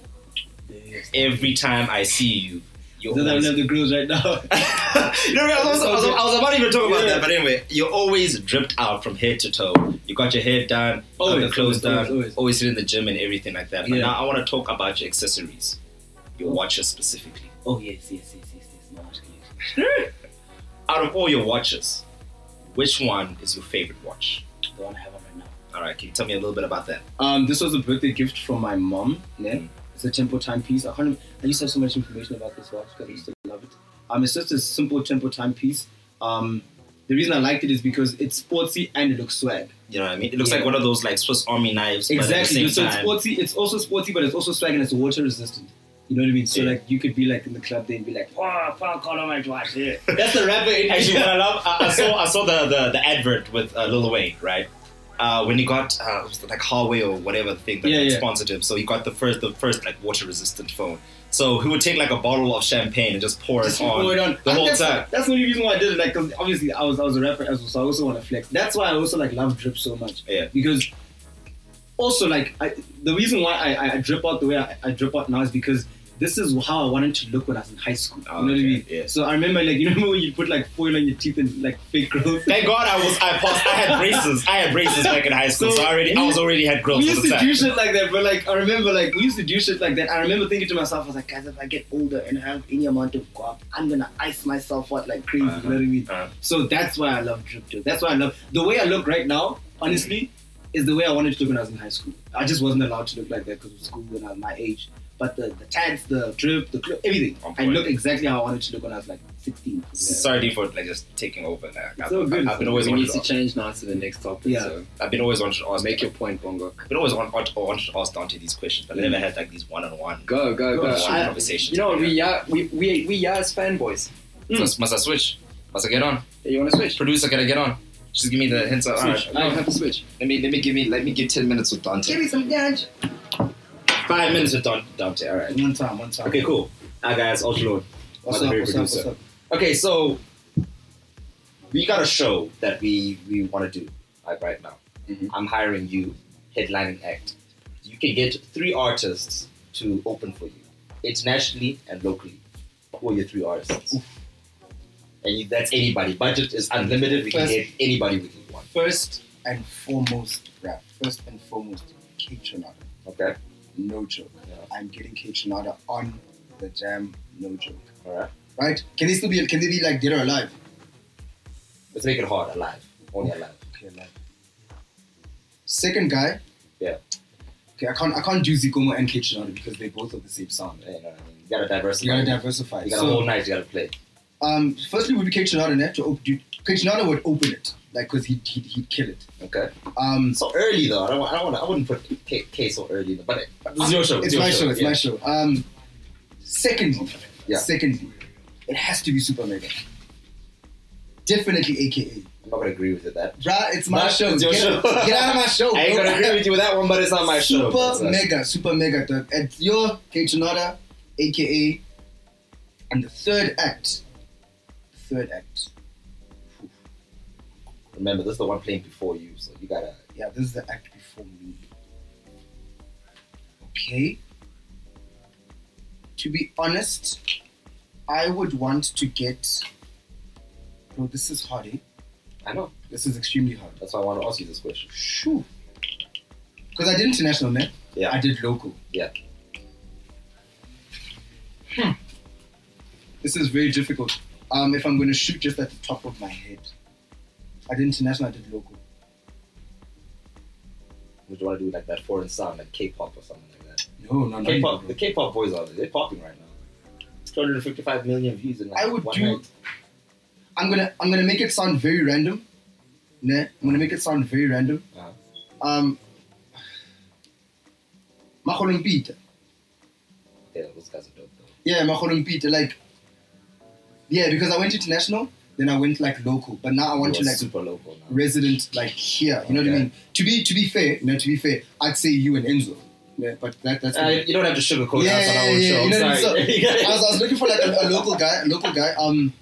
S3: Every time I see you, you're
S2: I
S3: always...
S2: love the girls right now
S3: you know, I was, I, was, I was about to even talk about
S2: Yeah.
S3: that, but anyway, you're always dripped out from head to toe. You got your hair done, got the
S2: Always,
S3: clothes
S2: always,
S3: done,
S2: always, always.
S3: always in the gym and everything like that. But
S2: Yeah.
S3: now I want to talk about your accessories, your watches specifically.
S2: oh yes yes yes yes yes
S3: Out of all your watches, which one is your favorite watch?
S2: the one i have on right now
S3: All right, can you tell me a little bit about that?
S2: Um, this was a birthday gift from my mom. Yeah.
S3: Mm.
S6: It's a tempo timepiece. I can't. I used to have so much information about this watch because I used to love it. Um, it's just a simple tempo timepiece. Um, the reason I liked it is because it's sportsy and it looks swag.
S3: You know what I mean? It looks
S6: Yeah.
S3: like one of those like Swiss Army knives.
S6: Exactly.
S3: But at the
S6: so
S3: same
S6: it's
S3: time,
S6: sporty. It's also sporty, but it's also swag and it's water resistant. You know what I mean? So
S3: Yeah.
S6: like you could be like in the club there and be like, "Wow, call on my watch." Yeah. That's the rapper. In
S3: Actually, what I love, I, I saw I saw the, the, the advert with uh, Lil Wayne, right? Uh, when he got uh, like Huawei or whatever the thing that
S6: Yeah, yeah.
S3: sponsored him, so he got the first the first like water resistant phone. So he would take like a bottle of champagne and just pour
S6: Just
S3: it on
S6: pour it on.
S3: the whole
S6: that's,
S3: time.
S6: That's the only reason why I did it. Like, cause obviously I was I was a rapper as well, so I also want to flex. That's why I also like love drip so much.
S3: Yeah.
S6: Because also like I, the reason why I, I, I drip out the way I, I drip out now is because this is how I wanted to look when I was in high school.
S3: Oh,
S6: you know what I mean?
S3: yeah.
S6: So I remember like you remember when you put like foil on your teeth and like fake growth.
S3: Thank God I was I passed. I had braces. I had braces back in high school, so,
S6: So
S3: I already I was already had growth.
S6: we used to do shit like that, but like I remember like we used to do shit like that. I remember thinking to myself, I was like, guys, if I get older and have any amount of guap, I'm gonna ice myself out like crazy. You know what I mean?
S3: Uh-huh.
S6: So that's why I love drip too. That's why I love the way I look right now. Honestly, is the way I wanted to look when I was in high school. I just wasn't allowed to look like that because of school when I was my age. But the, the tags, the drip, the clo- everything, I
S3: point.
S6: look exactly how I wanted to look when I was like 16.
S3: Sorry for like just taking over now. I've,
S6: So good.
S3: I've been always
S4: we
S3: wanted
S4: need
S3: to,
S4: to change now to the next topic.
S6: Yeah.
S4: So
S3: I've been always wanted to ask.
S4: make your point, Bongo.
S3: I've been always want, want, wanted to ask Dante these questions, but I never had like these one on one
S4: Go, go, go.
S6: Go,
S4: I-
S3: conversations.
S4: you know? We yeah, we we we yeah as fanboys. Hmm.
S3: Must, must I switch? Must I get on?
S4: Hey, you want to switch?
S3: Producer, can I get on? Just give me the hints. All right.
S4: I have to switch.
S3: Let me let me give me let me give ten minutes with Dante.
S6: Give me some ganj.
S3: Five minutes with Don, Dante. All right.
S6: One time, one time.
S3: Okay, cool. Hi guys, Ultra
S6: What's up, what's up, what's up?
S3: Okay, so we got a show that we we want to do like right now.
S4: Mhm.
S3: I'm hiring you, headlining act. You can get three artists to open for you, internationally and locally. Who are your three artists? And you, that's anybody. Budget is unlimited. We can
S2: First-
S3: get anybody we can want.
S2: First and foremost, rap. First and foremost, Kaytranada.
S3: Okay.
S2: No joke.
S3: Yeah.
S2: I'm getting Kaytranada on the jam. No joke.
S3: All right.
S2: Right? Can they still be? Can they be like dead or alive?
S3: Let's make it hard. Alive. Only alive.
S2: Okay, alive. Second guy.
S3: Yeah.
S2: Okay, I can't. I can't do Zikomo and Kaytranada because they both have the same sound.
S3: You know what I mean? You gotta diversify.
S2: You gotta diversify.
S3: You got
S2: So-
S3: a whole night. You gotta play.
S2: Um, firstly, would be Kate net to open. Kaytranada would open it, like, cause he'd, he'd, he'd kill it.
S3: Okay.
S2: Um,
S3: So early though. I don't. I don't. Want, I wouldn't put K, K so early. But it, it's your show.
S2: It's
S3: your
S2: my show. It's
S3: yeah.
S2: my show. Um, secondly,
S3: Yeah.
S2: secondly, it has to be Super Mega. Definitely, AKA.
S3: I'm not gonna agree with you that.
S2: Bruh, it's my
S3: Nah,
S2: show.
S3: it's your
S2: get,
S3: show.
S2: get out of my show.
S3: I ain't
S2: bro.
S3: gonna agree with you with that one, but it's not my show.
S2: Super
S3: it's, uh,
S2: mega, super mega. dog. It's your Kaytranada, AKA, and the third act. Third act.
S3: Remember, this is the one playing before you, so you gotta.
S2: Yeah, this is the act before me. Okay. To be honest, I would want to get. Bro, this is hard, eh?
S3: I know.
S2: This is extremely hard.
S3: That's why I want to ask you this question.
S2: Shoo. Because I did international, man.
S3: Yeah.
S2: I did local.
S3: Yeah.
S2: Hmm. This is very difficult. Um, if I'm going to shoot just at the top of my head, I did international. I did local.
S3: Would you want to do like that foreign sound, like K-pop or something like that?
S2: No, no, no.
S3: K-pop. The K-pop boys are they're popping right now. 255 million views in like
S2: I would
S3: one
S2: do-
S3: night.
S2: I'm gonna I'm gonna make it sound very random. Nah, I'm gonna make it sound very random.
S3: Uh-huh.
S2: Um, Maholumpita.
S3: Yeah, those guys are dope though.
S2: Yeah, Maholumpita. Like, yeah, because I went international, then I went like local, but now I want to like
S3: super local now.
S2: resident like here. You know what I mean? To be to be fair, you know, to be fair, I'd say you and Enzo. Yeah, but that that's.
S3: Uh, you don't have to sugarcoat
S2: Yeah,
S3: us on our
S2: yeah,
S3: own
S2: yeah,
S3: show.
S2: you know
S3: I'm
S2: I
S3: sorry.
S2: mean? I was, I was looking for like a, a local guy, a local guy. Um,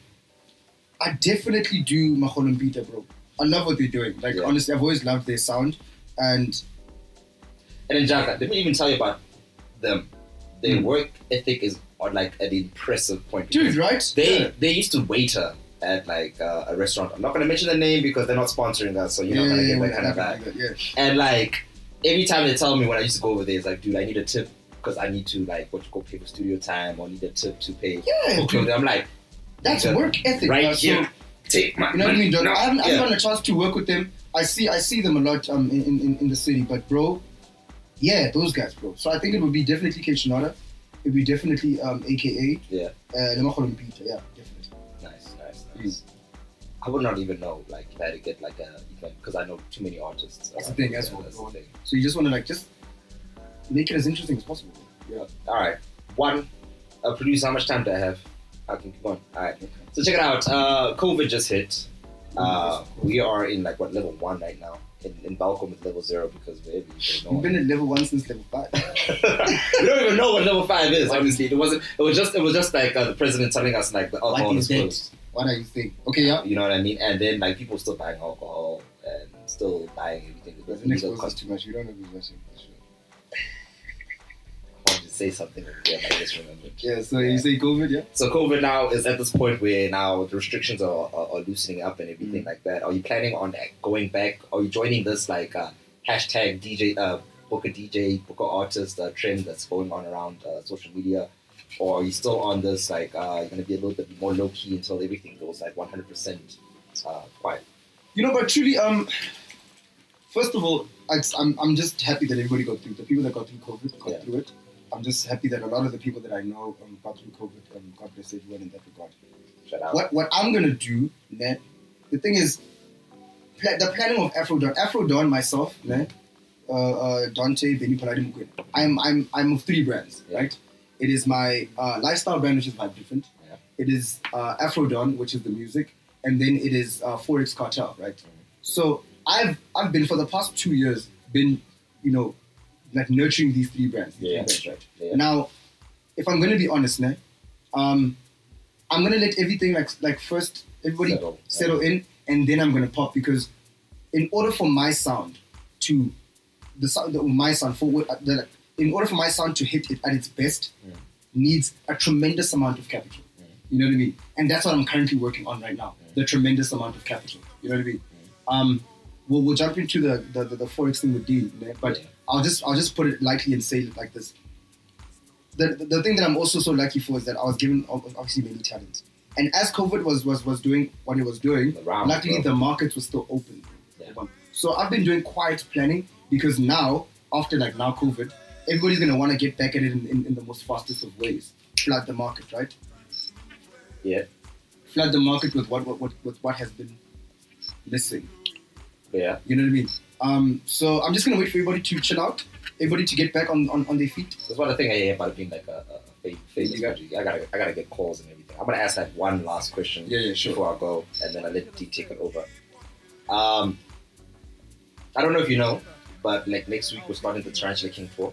S2: I definitely do Maholumpita, bro. I love what they're doing. Like
S3: Yeah.
S2: honestly, I've always loved their sound, and
S3: And in Jaka, let me even tell you about them. Their
S2: Hmm.
S3: work ethic is on like an impressive point.
S2: dude, right?
S3: They
S2: yeah.
S3: they used to waiter at like uh, a restaurant. I'm not gonna mention the name because they're not sponsoring us, so you're not gonna get that kind of vibe.
S2: yeah.
S3: And like every time they tell me when I used to go over there, it's like, dude, I need a tip because I need to like what you call pay for studio time or need a tip to pay
S2: Yeah,
S3: for clothing. I'm like,
S2: that's
S3: nigga,
S2: work ethic,
S3: right
S2: bro. So,
S3: here. Take my
S2: you know what I mean.
S3: No,
S2: I haven't, I haven't
S3: yeah.
S2: gotten a chance to work with them. I see, I see them a lot um, in, in, in the city, but bro, Yeah, those guys, bro. So I think it would be definitely Kaytranada. It would be definitely um, AKA.
S3: Yeah.
S2: Uh, Lemakholon Peter. Yeah, definitely.
S3: Nice, nice, nice. I would not even know like if I had to get like a because I know too many artists.
S2: That's the thing, that's what-
S3: that's the thing.
S2: So you just want to like just make it as interesting as possible. Yeah.
S3: All right, one. Uh, producer, how much time do I have? I can keep on. All right. So check it out. Uh, COVID just hit. Uh, we are in like what level one right now. In, in Welkom it's level zero because every
S2: We've been at level one since level five.
S3: we don't even know what level five is. Honestly, it wasn't. It was just. It was just like uh, the president telling us like the alcohol
S2: What
S3: is closed.
S2: What are you saying? Okay, yeah.
S3: You know what I mean? And then like people still buying alcohol and still buying everything.
S2: Doesn't expose us
S3: cost-
S2: too much. You don't know who's watching.
S3: Say something over there, but I just remembered.
S2: Yeah. So you say COVID, yeah?
S3: So COVID now is at this point where now the restrictions are, are, are loosening up and everything
S2: Mm.
S3: like that. Are you planning on going back? Are you joining this like uh, hashtag DJ uh, book a DJ book a artist uh, trend that's going on around uh, social media, or are you still on this like uh, you're gonna be a little bit more low key until everything goes like 100 percent uh, quiet?
S2: You know, but truly, um, first of all, I, I'm, I'm just happy that everybody got through. The people that got through COVID got
S3: Yeah.
S2: through it. I'm just happy that a lot of the people that I know um, got through COVID. Um, God bless everyone in that regard.
S3: Shut up.
S2: What what I'm gonna do? The thing is, pla- the planning of Afro Don, Afro Don, myself, man, uh, uh, Dante, Benny Paladi Mukwena. I'm I'm I'm of three brands,
S3: Yeah.
S2: right? It is my uh, lifestyle brand, which is Vibe Different.
S3: Yeah.
S2: It is uh, Afro Don, which is the music, and then it is uh, Forex Cartel, right? So I've I've been for the past two years been, you know, like nurturing these three brands, these
S3: Yeah.
S2: three brands, right?
S3: Yeah.
S2: Now, if I'm gonna be honest, ne, um, I'm gonna let everything like like first everybody
S3: Settle.
S2: settle in, and then I'm gonna pop because in order for my sound to the sound the, my sound for what the, in order for my sound to hit it at its best
S3: Mm.
S2: needs a tremendous amount of capital.
S3: Mm.
S2: You know what I mean? And that's what I'm currently working on right now.
S3: Mm.
S2: The tremendous amount of capital. You know what I mean? Um, we'll, we'll jump into the the, the, the forex thing with Dean, but
S3: Yeah.
S2: I'll just I'll just put it lightly and say it like this. The, the, the thing that I'm also so lucky for is that I was given obviously many talents. And as COVID was was was doing what it was doing,
S3: The round,
S2: luckily
S3: bro.
S2: the markets were still open.
S3: Yeah.
S2: Um, so I've been doing quiet planning because now, after like now COVID, everybody's gonna want to get back at it in, in, in the most fastest of ways. Flood the market, right?
S3: Yeah.
S2: Flood the market with what what, what, with what has been missing.
S3: Yeah.
S2: You know what I mean? Um, so I'm just gonna wait for everybody to chill out, everybody to get back on, on, on their feet.
S3: That's one thing I hear about being like a, a fa- famous
S2: You got-
S3: I gotta, I gotta get calls and everything. I'm gonna ask like one last question
S2: Yeah, yeah, sure.
S3: before I go, and then I let D take it over. Um, I don't know if you know, but like next week we're starting the Tarantula King tour.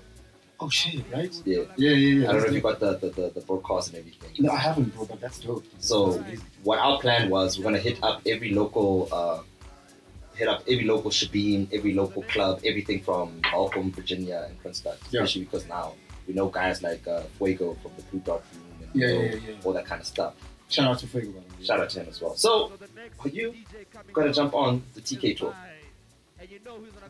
S2: Oh shit, right?
S3: Yeah.
S2: Yeah, yeah, yeah.
S3: I don't know if you got the, the, the, the broadcast and everything.
S2: No, I haven't, bro, but that's dope.
S3: So-. What our plan was, we're gonna hit up every local, uh, hit up every local shebeen, every local club, everything from Welkom, Virginia, and Kroonstad.
S2: Yeah.
S3: Especially because now we know guys like uh, Fuego from the Blue Dot Room and
S2: Yeah,
S3: you know,
S2: yeah, yeah, yeah.
S3: all that kind of stuff.
S2: Shout out to Fuego.
S3: Shout out to him as well. So, are you gonna jump on the TK tour?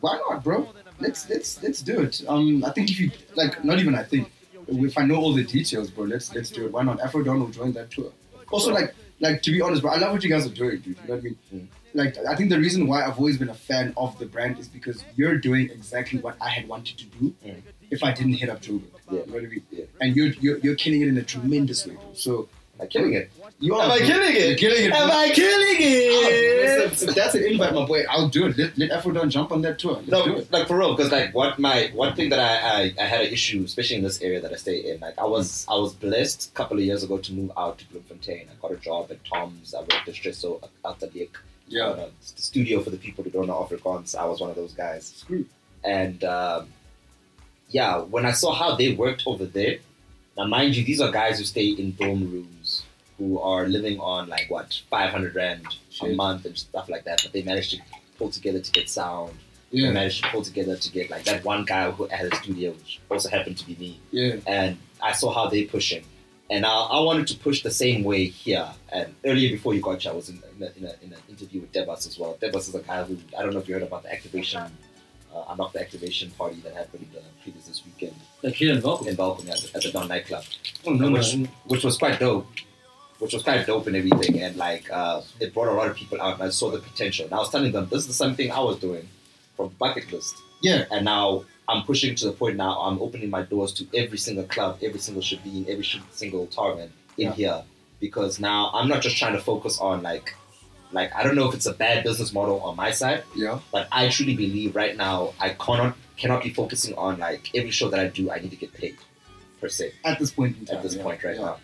S2: Why not, bro? Let's let's let's do it. Um, I think if you like, not even I think, if I know all the details, bro, let's let's do it. Why not? Afro Don will join that tour. Also, like like to be honest, bro, I love what you guys are doing, dude. You know what I mean?
S3: Mm.
S2: Like, I think the reason why I've always been a fan of the brand is because you're doing exactly what I had wanted to do
S3: Mm.
S2: if I didn't hit up Joburg.
S3: Yeah.
S2: You know what I mean?
S3: Yeah.
S2: And you're, you're you're killing it in a tremendous way, bro. So
S3: Am killing it?
S2: you are.
S3: Am I killing it?
S2: You're killing it.
S3: Am
S2: bro.
S3: I killing it?
S2: Listen, if that's an invite, my boy. I'll do it. Let, let Afro Don jump on that tour. Let's do
S3: No,
S2: it.
S3: like for real, because like what my one thing that I, I I had an issue, especially in this area that I stay in. Like I was I was blessed a couple of years ago to move out to Bloemfontein. I got a job at Tom's. I worked at the Stresso Atelier.
S2: Yeah.
S3: Uh, the studio for the people who don't know Afrikaans. I was one of those guys.
S2: Screw.
S3: And um, yeah, when I saw how they worked over there, now mind you, these are guys who stay in dorm rooms who are living on like what 500 rand a month and stuff like that. But they managed to pull together to get sound. They
S2: Yeah.
S3: managed to pull together to get like that one guy who had a studio, which also happened to be me.
S2: Yeah.
S3: And I saw how they pushing. And I, I wanted to push the same way here. And earlier before you got here, I was in, in, a, in, a, in an interview with Debas as well. Debas is a guy who, I don't know if you heard about the activation, uh, Unlock the Activation party that happened uh, previous this weekend
S6: Like here in Velcro.
S3: in Balcony at the, at the Don nightclub
S6: Oh, no, no.
S3: which, which was quite dope. Which was quite dope and everything, and like uh, it brought a lot of people out, and I saw the potential. And I was telling them this is the same thing I was doing from bucket list,
S2: Yeah.
S3: and now I'm pushing to the point now. I'm opening my doors to every single club, every single shebeen, every single target in
S2: Yeah.
S3: here because now I'm not just trying to focus on like, like I don't know if it's a bad business model on my side,
S2: Yeah.
S3: but I truly believe right now I cannot cannot be focusing on like every show that I do. I need to get paid per se
S2: At this point in time.
S3: at this
S2: yeah.
S3: point right
S2: yeah.
S3: now.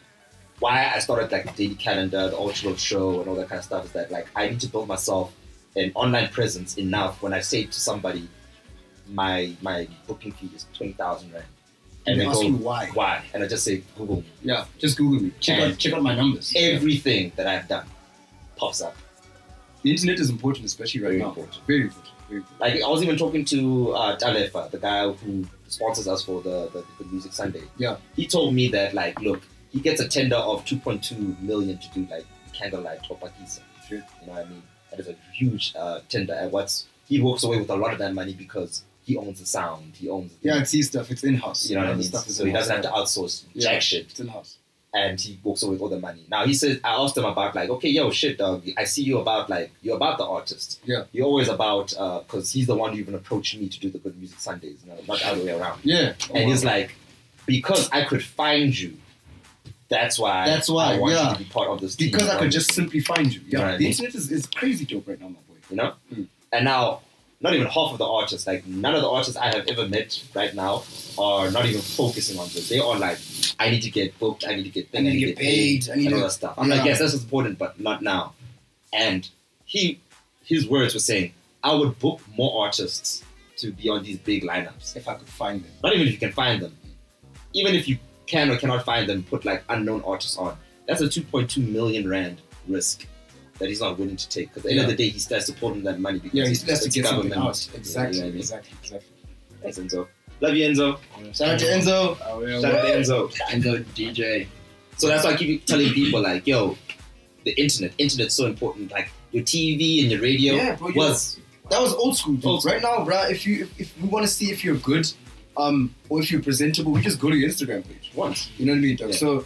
S3: Why I started like the daily calendar, the ultra show, and all that kind of stuff is that like I need to build myself an online presence enough when I say to somebody, my my booking fee is twenty thousand rand,
S2: And
S3: they
S2: they ask
S3: go,
S2: you why.
S3: why, and I just say Google me.
S2: Yeah. Just Google me. Check
S3: And
S2: out check out my numbers.
S3: Everything that I've done pops up.
S2: The internet is important, especially right
S3: Very
S2: now.
S3: important.
S2: Very important. Very important.
S3: Like I was even talking to uh, Talefa, the guy who sponsors us for the, the, the Music Sunday.
S2: Yeah.
S3: He told me that like, look, he gets a tender of 2.2 million to do like candlelight or pakisa.
S2: Sure.
S3: You know what I mean? That is a huge uh, tender. And what's he walks away with a lot of that money because he owns the sound. He owns. The,
S2: Yeah, it's his stuff. It's in house.
S3: You know what I mean? So he doesn't have to outsource
S2: Yeah.
S3: jack shit
S2: It's in house.
S3: and he walks away with all the money. Now he says, I asked him about like, okay, yo, shit, dog. I see you about like you're about the artist.
S2: Yeah.
S3: You're always about because he's the one who even approached me to do the Good Music Sundays, you know, not the other way around.
S2: Yeah.
S3: And he's like, because I could find you, that's why.
S2: That's why,
S3: I want
S2: yeah.
S3: you to be part of this. team.
S2: because I could just simply find you. Yeah.
S3: Right.
S2: The internet is, is crazy dope right now, my boy.
S3: you know.
S2: Mm.
S3: And now, not even half of the artists, like none of the artists I have ever met right now, are not even focusing on this. They are like, I need to get booked, I need to get,
S2: I need to get paid, I need
S3: and all that stuff. I'm like, yes, that's important, but not now. And he, his words were saying, I would book more artists to be on these big lineups.
S2: If I could find them.
S3: Not even if you can find them. Even if you can or cannot find them, put like unknown artists on. That's a 2.2 million rand risk that he's not willing to take. Because at the end of the day, he starts supporting that money because
S2: Yeah, he
S3: it's,
S2: to get something
S3: government.
S2: out. Exactly.
S3: You know I mean?
S2: Exactly. Exactly.
S3: Thanks, Enzo. Love you, Enzo.
S2: Shout out to Enzo.
S3: Shout out to Enzo.
S4: The DJ.
S3: So that's why I keep telling people like, yo, the internet, internet's so important. Like your TV and your radio
S2: Yeah, bro,
S3: was
S2: That was old school, dude.
S3: Old school.
S2: Right now, bro, if you if, if we want to see if you're good, um, or if you're presentable, we just go to your Instagram page.
S3: once.
S2: You know what I mean?
S3: Yeah.
S2: So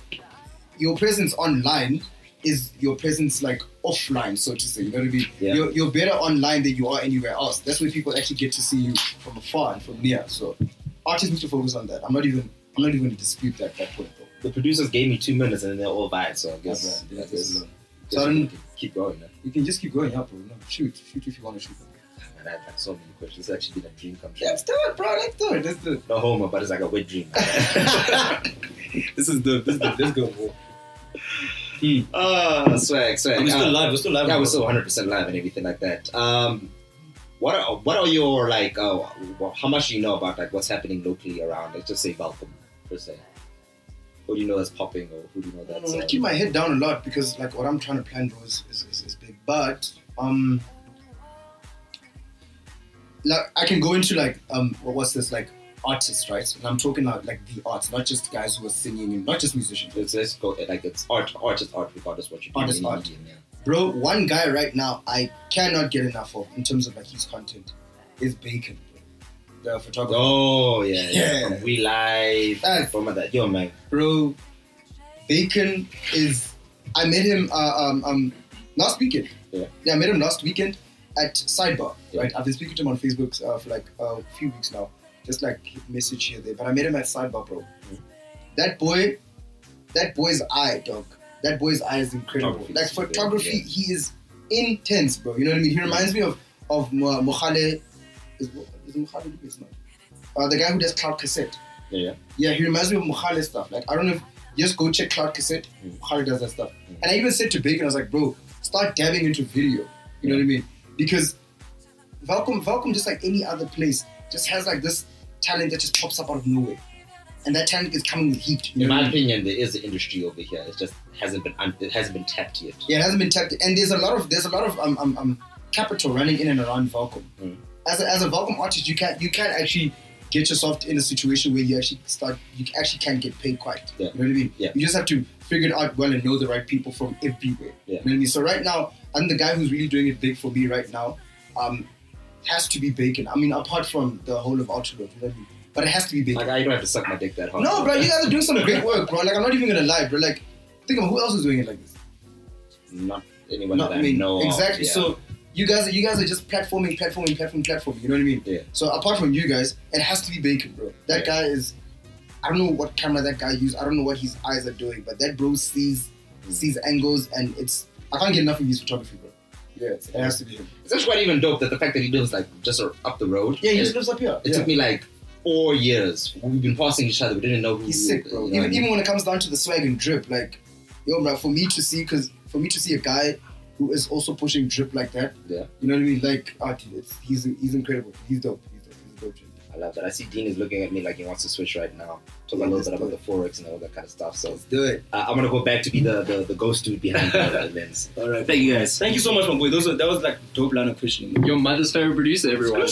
S2: your presence online is your presence like offline, so to say. You know what I mean?
S3: Yeah.
S2: You're, you're better online than you are anywhere else. That's where people actually get to see you from afar and from near. So artists need to focus on that. I'm not even I'm not even to dispute that that point, bro.
S3: The producers gave me two minutes and then they're all vibes. So I guess.
S2: Yeah,
S3: guess,
S2: this is- So I don't-
S3: keep going. Man.
S2: You can just keep going, yeah, bro. No, shoot, shoot if you want to shoot.
S3: Man, I have like so many questions. It's actually been a dream come true.
S2: Let's do it, bro. Let's do it. Let's do it.
S3: No homo, but it's like a wet dream.
S6: This is the this is the let's go. Bro.
S3: Ah, swag, swag.
S6: We're still
S3: Ah,
S6: live. We're still live.
S3: Yeah, we're still 100 percent live and everything like that. Um, what are what are your like? Uh, how much do you know about like what's happening locally around? Let's just say Welkom per se. Who do you know that's popping, or who do you know that's?
S2: I
S3: uh,
S2: keep my head down a lot because like what I'm trying to plan, for is, is, is, is big. But um, like I can go into like um, what was this like artists, right? And I'm talking about like the arts, not just guys who are singing and not just musicians.
S3: let's, let's go like it's art. Art is art, regardless what you do.
S2: Art is art.
S3: yeah.
S2: Bro, one guy right now I cannot get enough of in terms of like his content is Bacon, the photographer.
S3: Oh yeah, yeah.
S2: Yeah.
S3: From We Live,
S2: That-
S3: from that. Yo man,
S2: bro. Bacon is. I met him uh, um, um, last weekend.
S3: Yeah.
S2: I met him last weekend at Sidebar.
S3: Yeah.
S2: Right, I've been speaking to him on Facebook uh, for like uh, a few weeks now. Just like message here there, but I met him at Sidebar, bro.
S3: Mhm.
S2: That boy, that boy's eye, dog. That boy's eye is incredible. Like photography,
S3: yeah.
S2: he is intense, bro. You know what I mean? He reminds me of of Mo- Mohale. Is, is Mohale? It's not. Uh, the guy who does Cloud Cassette.
S3: yeah, yeah.
S2: Yeah, he reminds me of Mukhale stuff. Like, I don't know if just go check Cloud Cassette.
S3: Mm.
S2: Mukhale does that stuff.
S3: Mm.
S2: And I even said to Bacon, I was like, bro, start dabbing into video. You know what I mean? Because Welkom, Welkom, just like any other place, just has like this talent that just pops up out of nowhere. And that talent is coming with heat.
S3: In my opinion, there is an industry over here. It just hasn't been un- it hasn't been tapped yet.
S2: Yeah, it hasn't been tapped. And there's a lot of there's a lot of um, um, um capital running in and around Welkom.
S3: Mm.
S2: As a, as a Welkom artist, you can you can actually get yourself in a situation where you actually start you actually can get paid quite.
S3: Yeah.
S2: You know what I mean?
S3: Yeah.
S2: You just have to figure it out well and know the right people from everywhere.
S3: Yeah.
S2: You know what I mean? So right now, I'm the guy who's really doing it big for me right now. Um, has to be Bacon. I mean, apart from the whole of Ultra, you know what I mean? But it has to be Bacon.
S3: Like I don't have to suck my dick that hard.
S2: no, bro, you guys are doing some great work, bro. Like I'm not even gonna lie, bro. Like think of who else is doing it like this.
S3: not anyone
S2: Not
S3: that I
S2: me.
S3: know. of,
S2: exactly.
S3: yeah.
S2: So you guys, are, you guys are just platforming, platforming, platforming, platforming. You know what I mean?
S3: Yeah.
S2: So apart from you guys, it has to be Bacon, bro. That
S3: Yeah.
S2: guy is. I don't know what camera that guy used. I don't know what his eyes are doing, but that bro sees mm. sees angles, and it's. I can't get enough of his photography, bro. Yeah, it has to be.
S3: It's actually quite even dope that the fact that he lives like just up the road.
S2: Yeah, he just lives up here.
S3: it
S2: yeah.
S3: took me like four years. We've been passing each other. We didn't know who.
S2: He's sick, bro. Even even when it comes down to the swag and drip, like, yo, bro, for me to see, because for me to see a guy who is also pushing drip like that,
S3: Yeah.
S2: you know what I mean? Like, ah, he's he's incredible. He's dope.
S3: I love that. I see Dean is looking at me like he wants to switch right now. Talk
S2: Yeah,
S3: a little bit
S2: do
S3: about the forex and all that kind of stuff. So
S2: Let's do it.
S3: uh, I'm gonna go back to be the the, the ghost dude behind the lens.
S6: All right.
S3: Thank you guys.
S6: Thank you so much, my boy. Those are, that was like dope line of questioning.
S1: Your mother's favorite producer, everyone.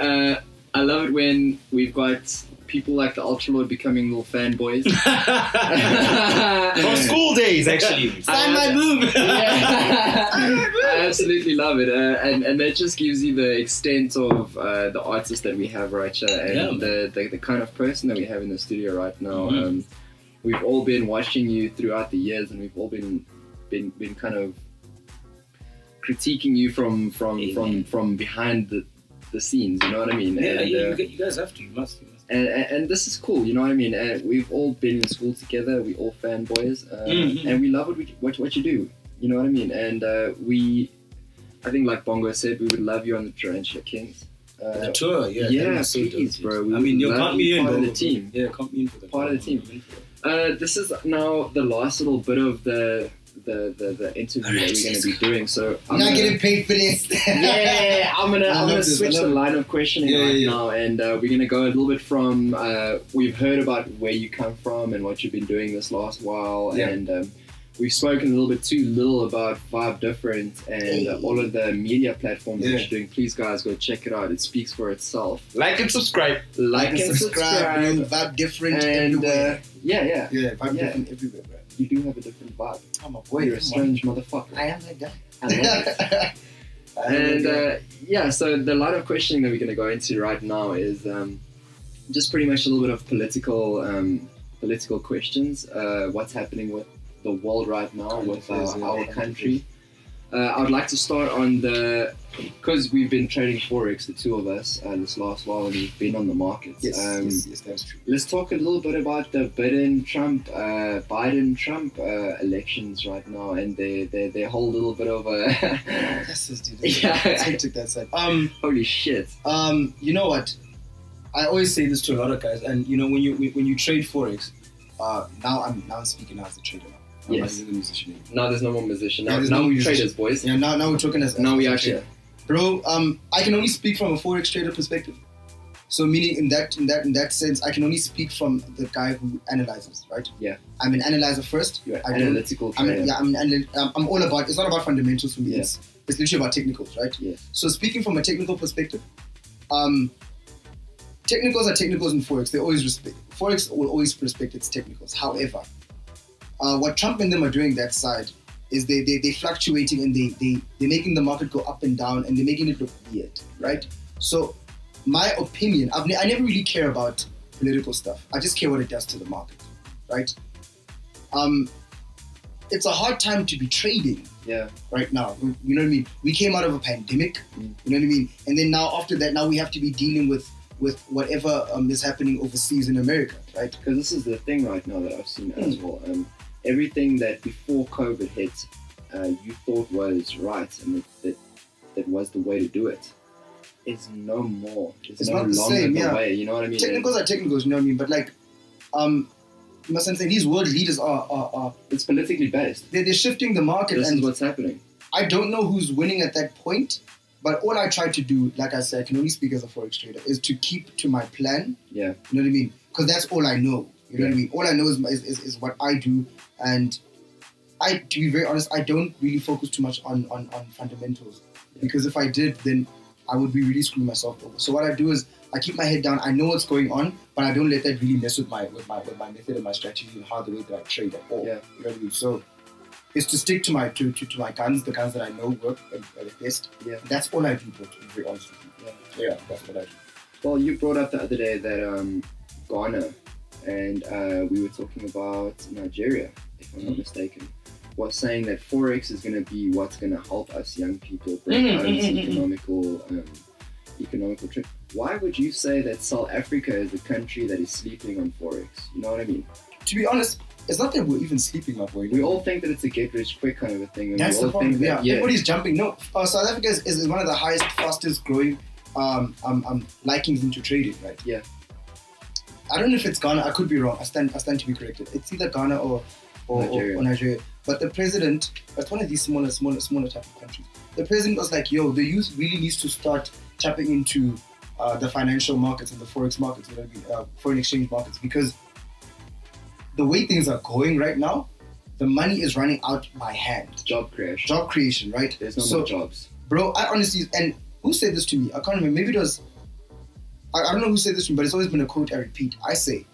S1: Uh, I love it when we've got people like the ultra Ultralord becoming little fanboys.
S3: From school days, actually.
S1: Sign my
S6: boob.
S1: I absolutely love it, uh, and and that just gives you the extent of uh, the artist that we have right here, and
S6: Yeah,
S1: the, the the kind of person that we have in the studio right now.
S6: Mhm.
S1: Um, we've all been watching you throughout the years, and we've all been been been kind of critiquing you from from
S6: Amen.
S1: from from behind the the scenes. You know what I mean?
S6: Yeah,
S1: and,
S6: yeah,
S1: uh,
S6: you, you guys have to. You must. You must.
S1: And, and, and this is cool, you know what I mean? And we've all been in school together. We all fanboys, uh,
S6: Mhm.
S1: and we love what, we, what what you do. You know what I mean? And uh, we, I think, like Bongo said, we would love you on the Tarantula Kings. Uh,
S6: the tour, yeah.
S1: yeah, please, bro. We
S6: I mean, you
S1: you
S6: me in,
S1: part of the team.
S6: Yeah, count me in for the
S1: Part of the team.
S6: I'm in for it.
S1: uh, this is now the last little bit of the the the, the interview that we're going to be doing. So
S2: I'm not
S1: gonna-
S2: getting paid for this.
S1: yeah, I'm gonna
S2: I
S1: I'm gonna
S2: this,
S1: switch the line of questioning
S2: Yeah,
S1: right
S2: yeah, yeah.
S1: now, and uh, we're gonna go a little bit from uh, we've heard about where you come from and what you've been doing this last while,
S2: Yeah.
S1: and um, we've spoken a little bit too little about Vibe Different and uh, all of the media platforms that you're doing. Please, guys, go check it out. It speaks for itself.
S3: Like and subscribe.
S1: Like, and subscribe,
S2: bro. Vibe different
S1: and uh, yeah, yeah,
S2: yeah, vibe
S1: yeah.
S2: different everywhere, bro.
S1: You do have a different vibe.
S2: I'm a boy.
S1: You're a
S2: come on.
S1: strange motherfucker.
S2: I am that guy.
S1: I love it. And uh, yeah, so the line of questioning that we're going to go into right now is um, just pretty much a little bit of political um, political questions. Uh, what's happening with the world right now,
S2: Current
S1: with
S2: affairs,
S1: our,
S2: yeah.
S1: our country? Uh, I would like to start on the because we've been trading forex, the two of us, uh, this last while, and we've been on the markets.
S2: yes,
S1: um,
S2: yes, yes, that's true.
S1: Let's talk a little bit about the Biden Trump uh, Biden Trump uh, elections right now, and their their their whole little bit of a
S2: Yes, yes, dude.
S1: Yeah.
S2: It's hectic that side. Um,
S1: holy shit.
S2: um, you know what? I always say this to a lot of guys, and you know when you when you trade forex, uh, now I'm now I'm speaking as a trader now. I'm
S1: Yes.
S2: not even a musician anymore.
S1: Now there's no more musician. Now,
S2: there's
S1: now
S2: no
S1: traders, boys.
S2: Yeah, now now we're talking as,
S1: Now we
S2: as a
S1: out
S2: trader.
S1: here.
S2: bro. Um, I can only speak from a forex trader perspective. So meaning in that in that in that sense, I can only speak from the guy who analyzes, right?
S1: Yeah.
S2: I'm an analyzer first.
S1: You're
S2: I
S1: analytical
S2: I'm an, yeah, I'm, an, I'm all about. It's not about fundamentals for me.
S1: Yeah.
S2: It's it's literally about technicals, right?
S1: Yes.
S2: So speaking from a technical perspective, um, technicals are technicals in forex. They always respect forex will always respect its technicals. However, uh, what Trump and them are doing that side is they they they fluctuating and they they they're making the market go up and down and they're making it look weird, right? So my opinion, I've ne- I never really care about political stuff. I just care what it does to the market, right? Um, it's a hard time to be trading
S1: Yeah.
S2: right now. You know what I mean? We came out of a pandemic.
S1: Mm.
S2: You know what I mean? And then now after that, now we have to be dealing with with whatever um, is happening overseas in America, right?
S1: Because this is the thing right now that I've seen
S2: Hmm.
S1: as well. Um, everything that before COVID hit, uh, you thought was right and that, that that was the way to do it, is no more. It's,
S2: It's
S1: no
S2: not the same,
S1: the
S2: yeah.
S1: way. You know what I mean?
S2: Technicals are technicals, you know what I mean? But like, um, you must understand these world leaders are are, are
S1: it's politically based.
S2: they're, they're shifting the market,
S1: This
S2: and
S1: is what's happening.
S2: I don't know who's winning at that point. But all I try to do, like I said, I can only speak as a forex trader, is to keep to my plan.
S1: Yeah.
S2: You know what I mean? Because that's all I know. You know what I mean? All I know is, is, is, what I do. And I, to be very honest, I don't really focus too much on, on, on fundamentals. Because if I did, then I would be really screwing myself over. So what I do is I keep my head down. I know what's going on, but I don't let that really mess with my with my with my method and my strategy and how the way that I trade at all.
S1: Yeah.
S2: You know what I mean? So it's to stick to my to, to, to my guns, the guns that I know work at, at the best.
S1: Yeah.
S2: That's all I do, bro, to be very honest with you. Yeah. Yeah, that's what I do.
S1: Well, you brought up the other day that um, Ghana, and uh, we were talking about Nigeria, if I'm not mistaken. was saying that forex is going to be what's going to help us young people break
S6: Mm,
S1: out
S6: mm,
S1: this
S6: mm, mm, mm.
S1: economical um, economical trip. Why would you say that South Africa is a country that is sleeping on forex? You know what I mean?
S2: To be honest, it's not that we're even sleeping, my boy.
S1: We all think that it's a get rich quick kind of a thing. And
S2: That's
S1: we
S2: the
S1: all
S2: problem.
S1: think
S2: Yeah.
S1: that, yeah,
S2: everybody's jumping. No, uh, South Africa is, is one of the highest, fastest growing um, um, um, likings into trading, right?
S1: Yeah.
S2: I don't know if it's Ghana. I could be wrong. I stand, I stand to be corrected. It's either Ghana or or
S1: Nigeria.
S2: Or, or Nigeria. But the president, it's one of these smaller, smaller, smaller type of countries. The president was like, "Yo, the youth really needs to start tapping into uh, the financial markets and the forex markets, you know, what I mean, uh, foreign exchange markets, because the way things are going right now, the money is running out by hand.
S1: job creation.
S2: Job creation, right?
S1: There's no
S2: so,
S1: more jobs.
S2: bro, I honestly, and who said this to me? I can't remember. Maybe it was, I, I don't know who said this to me, but it's always been a quote I repeat. I say,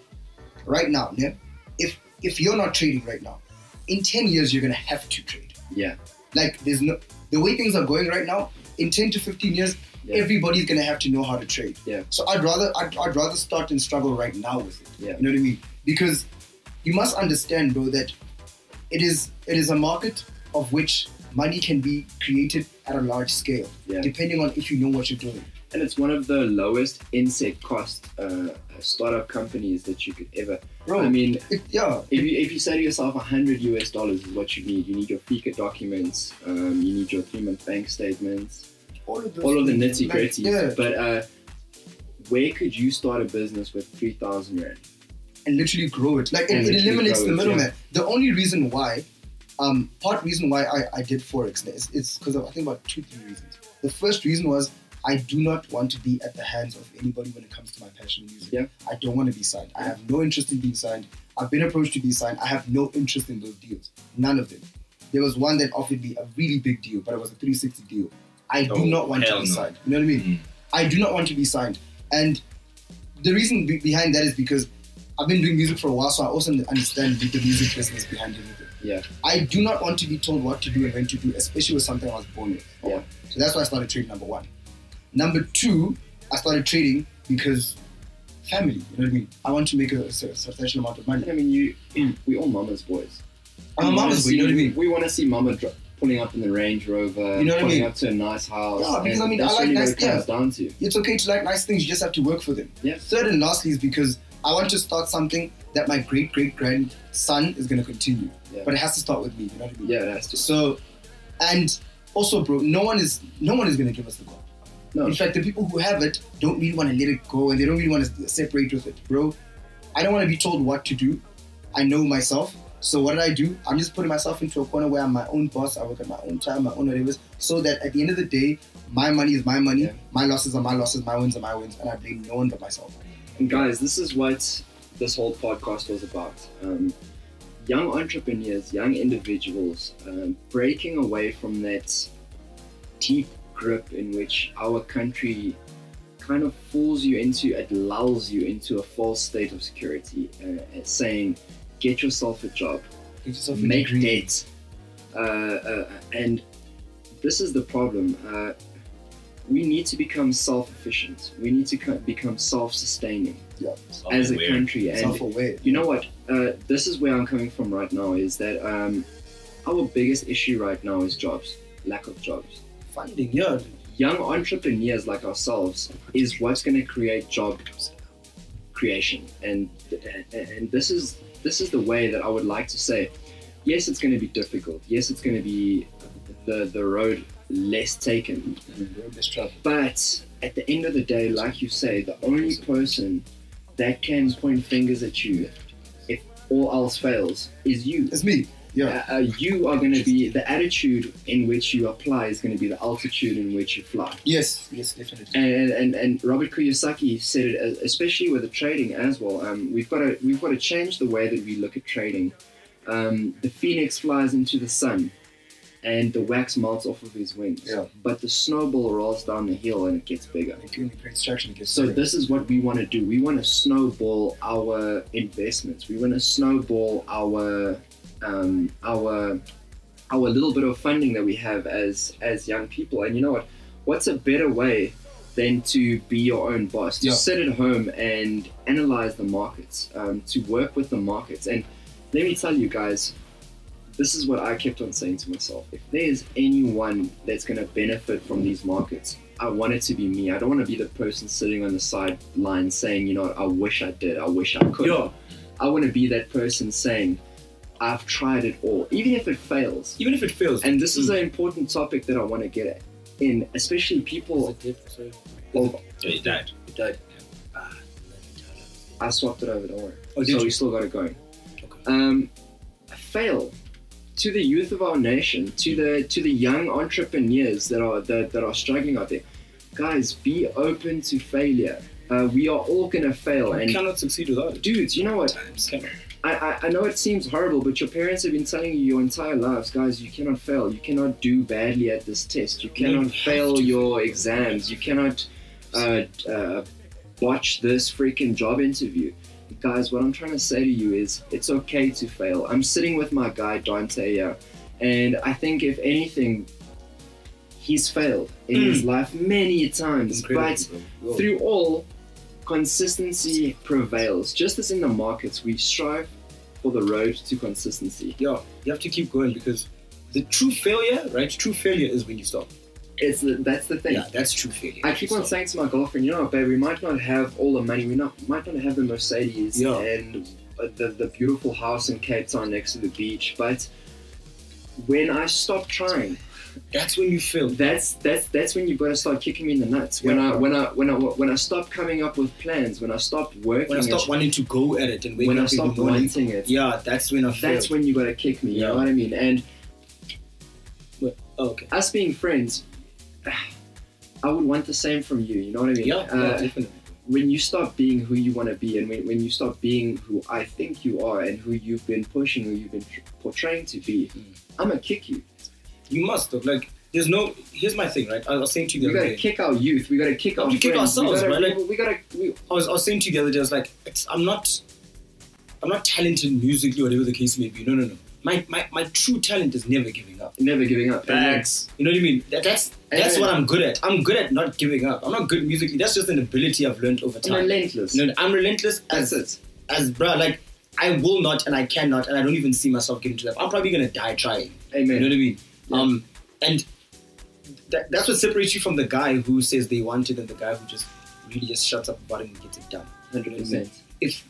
S2: right now, yeah, if if you're not trading right now, in 10 years, you're going to have to trade.
S1: Yeah.
S2: Like, there's no, the way things are going right now, in 10 to 15 years,
S1: Yeah.
S2: everybody's going to have to know how to trade.
S1: Yeah.
S2: So I'd rather, I'd, I'd rather start and struggle right now with it.
S1: Yeah.
S2: You know what I mean? Because you must understand, bro, that it is, it is a market of which money can be created at a large scale,
S1: Yeah.
S2: depending on if you know what you're doing.
S1: And it's one of the lowest insect cost uh, startup companies that you could ever.
S2: Bro,
S1: I mean,
S2: it, yeah,
S1: if you, if you say to yourself 100 US dollars is what you need, you need your FICA documents, um, you need your three month bank statements,
S2: all of those
S1: all of the nitty
S2: like,
S1: gritty.
S2: yeah,
S1: But uh, where could you start a business with 3,000 rand?
S2: and literally grow it. Like it,
S1: And
S2: it
S1: literally
S2: eliminates the
S1: it,
S2: middleman. The only reason why, um, part reason why I, I did forex is it's because of I think about two three reasons. The first reason was I do not want to be at the hands of anybody when it comes to my passion in music.
S1: Yeah.
S2: I don't want to be signed. I have no interest in being signed. I've been approached to be signed. I have no interest in those deals. None of them. There was one that offered me a really big deal, but it was a 360 deal. I do
S3: Oh,
S2: not want to be
S3: no.
S2: signed. You know what I mean?
S3: Mm.
S2: I do not want to be signed. And the reason be- behind that is because I've been doing music for a while, so I also understand the, music business behind everything.
S1: Yeah.
S2: I do not want to be told what to do and when to do, especially with something I was born with.
S1: Yeah.
S2: So that's why I started trading, number one. Number two, I started trading because family, you know what I mean? I want to make a, a substantial amount of money.
S1: I mean, you we all mama's boys.
S2: I'm a mama's boy, you know what I mean?
S1: We want to see mama dro- pulling up in the Range Rover,
S2: You know what I
S1: pulling
S2: mean?
S1: up to a nice house.
S2: Yeah, because, I mean,
S1: that's
S2: I like
S1: really
S2: nice-
S1: it down to.
S2: It's okay to like nice things, you just have to work for them.
S1: Yeah.
S2: Third and lastly is because I want to start something that my great great grandson is going to continue.
S1: Yeah.
S2: But it has to start with me, you know what I mean?
S1: Yeah, it has to.
S2: So, and also, bro, no one is no one is gonna give us the goal.
S1: No.
S2: In fact, the people who have it don't really want to let it go, and they don't really want to separate with it, bro. I don't want to be told what to do. I know myself. So what did I do? I'm just putting myself into a corner where I'm my own boss. I work at my own time, my own whatever. So that at the end of the day, my money is my money.
S1: Yeah.
S2: My losses are my losses. My wins are my wins, and I blame no one but myself.
S1: And guys, this is what this whole podcast was about. Um, young entrepreneurs, young individuals, um, breaking away from that deep grip in which our country kind of fools you into, it lulls you into a false state of security, uh, saying, get yourself a job,
S2: Get yourself a
S1: make
S2: degree.
S1: debt. Uh, uh, and this is the problem. Uh, we need to become self-efficient. We need to co- become self-sustaining as a country. And
S2: Self-aware.
S1: you know what? Uh, this is where I'm coming from right now. Is that um, our biggest issue right now is jobs, lack of jobs.
S2: Funding, yeah.
S1: Young entrepreneurs like ourselves is what's going to create job creation, and and this is this is the way that I would like to say. Yes, it's going to be difficult. Yes, it's going to be the the road less taken. But at the end of the day, like you say, the only person that can point fingers at you if all else fails is you.
S2: It's me. Yeah.
S1: Uh, uh, you are going to be the attitude in which you apply is going to be the altitude in which you fly.
S2: Yes. Yes, definitely.
S1: And and, and Robert Kiyosaki said it, uh, especially with the trading as well. Um, we've got to we've got to change the way that we look at trading. Um, the phoenix flies into the sun, and the wax melts off of his wings.
S2: Yeah.
S1: But the snowball rolls down the hill and it gets bigger.
S2: Like, when it creates traction, it gets
S1: So
S2: bigger.
S1: this is what we want to do. We want to snowball our investments. We want to snowball our um, our our little bit of funding that we have as as young people. And you know what? What's a better way than to be your own boss? To
S2: Yeah.
S1: sit at home and analyze the markets, um, to work with the markets. And let me tell you guys, this is what I kept on saying to myself. If there's anyone that's going to benefit from these markets, I want it to be me. I don't want to be the person sitting on the sideline saying, you know, I wish I did, I wish I could. I want to be that person saying, I've tried it all, even if it fails.
S2: even if it fails.
S1: And this is an important topic that I want to get at. In especially people,
S2: Sorry.
S1: well,
S3: Yeah, he died.
S2: It died.
S1: I swapped it over. Don't worry.
S2: Oh,
S1: so
S2: did
S1: we still got it going.
S2: Okay.
S1: Um, fail to the youth of our nation, to the to the young entrepreneurs that are that, that are struggling out there. Guys, be open to failure. Uh, we are all gonna fail,
S2: You
S1: and
S2: cannot succeed without it.
S1: dudes, you know what?
S2: Times cannot.
S1: I, I, I know it seems horrible, but your parents have been telling you your entire lives, guys, you cannot fail. You cannot do badly at this test. You
S2: You
S1: cannot
S2: have
S1: fail your exams. You cannot uh, uh, botch this freaking job interview. Guys, what I'm trying to say to you is it's okay to fail. I'm sitting with my guy, Dante, here, and I think if anything, he's failed in
S2: Mm.
S1: his life many times. But
S2: bro.
S1: through all, consistency prevails. Just as in the markets, we strive for the road to consistency.
S2: Yeah, you have to keep going because the true failure, right? True failure is when you stop.
S1: It's the, that's the thing.
S2: Yeah, that's true failure.
S1: I keep on saying to my girlfriend, you know, babe, we might not have all the money, we not might not have the Mercedes
S2: Yeah.
S1: and uh, the the beautiful house in Cape Town next to the beach, but when I stop trying,
S2: That's when you fail.
S1: that's that's that's when you've got to start kicking me in the nuts. When
S2: Yeah.
S1: I when I when I when I stop coming up with plans, when I stop working,
S2: When I stop wanting to go at it and
S1: when I stop
S2: the morning.
S1: wanting it,
S2: Yeah, that's when I fail.
S1: that's when you got to kick me. You
S2: Yeah.
S1: know what I mean? And
S2: oh, okay.
S1: us being friends, I would want the same from you. You know what I mean?
S2: Yeah,
S1: Uh,
S2: yeah, definitely.
S1: when you stop being who you want to be and when, when you stop being who I think you are and who you've been pushing, who you've been portraying to be,
S2: Mm.
S1: I'm gonna kick you.
S2: You must though. Like, there's no. Here's my thing, right? I was saying to you
S1: We
S2: the other
S1: gotta kick our youth. We gotta kick
S2: We
S1: our
S2: have to kick ourselves,
S1: we gotta,
S2: right? Like-
S1: we, we gotta. We,
S2: I was, I was saying to you the other day. I was like, it's, I'm not. I'm not talented musically, whatever the case may be. No, no, no. My, my, my true talent is never giving up.
S1: never giving up.
S3: Facts.
S2: You know what I mean? That, that's that's
S1: Amen.
S2: what I'm good at. I'm good at not giving up. I'm not good musically. That's just an ability I've learned over
S1: I'm
S2: time.
S1: relentless.
S2: You know, I'm relentless
S1: That's
S2: as
S1: it.
S2: as bruh, like I will not and I cannot and I don't even see myself getting to that. I'm probably gonna die trying.
S1: Amen.
S2: You know what I mean?
S1: Yeah.
S2: Um, and that, that's what separates you from the guy who says they want it and the guy who just really just shuts up about it and gets it done.
S1: Hundred percent.
S2: If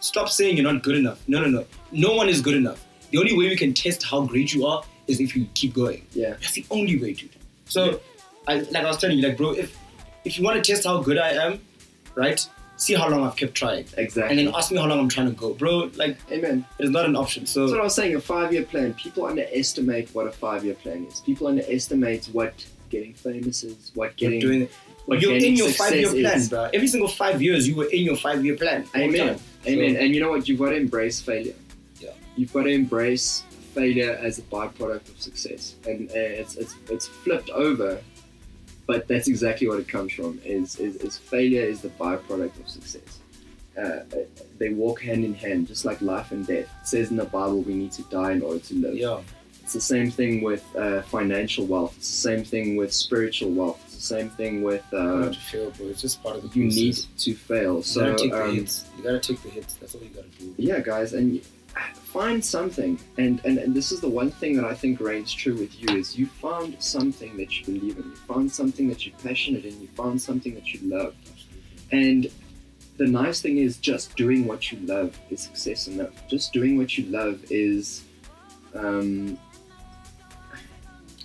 S2: stop saying you're not good enough. No, no, no. No one is good enough. The only way we can test how great you are is if you keep going.
S1: Yeah.
S2: That's the only way, dude. So, I, like I was telling you, like, bro, if if you want to test how good I am, right? See how long I've kept trying,
S1: Exactly.
S2: and then ask me how long I'm trying to go, bro. Like,
S1: Amen.
S2: it's not an option. So,
S1: That's what I was saying. A five-year plan. People underestimate what a five-year plan is. People underestimate what getting famous is. What getting.
S2: doing it.
S1: what
S2: You're in your five-year plan,
S1: is.
S2: bro. Every single five years, you were in your five-year plan.
S1: Amen. Amen.
S2: So-
S1: And you know what? You've got to embrace failure.
S2: Yeah.
S1: You've got to embrace failure as a byproduct of success, and uh, it's, it's it's flipped over, but that's exactly what it comes from. Is is, is failure is the byproduct of success. Uh, they walk hand in hand, just like life and death. It says in the Bible, we need to die in order to live.
S2: yeah.
S1: It's the same thing with uh, financial wealth. It's the same thing with spiritual wealth. It's the same thing with
S2: You
S1: uh,
S2: to fail, bro. It's just part of the
S1: you
S2: process.
S1: need to fail.
S2: You
S1: So
S2: gotta take the
S1: um,
S2: hits. You gotta take the hits. That's all you gotta do.
S1: yeah guys and you- find something and, and and this is the one thing that i think reigns true with you is you found something that you believe in you found something that you're passionate in you found something that you love and the nice thing is just doing what you love is success enough just doing what you love is um,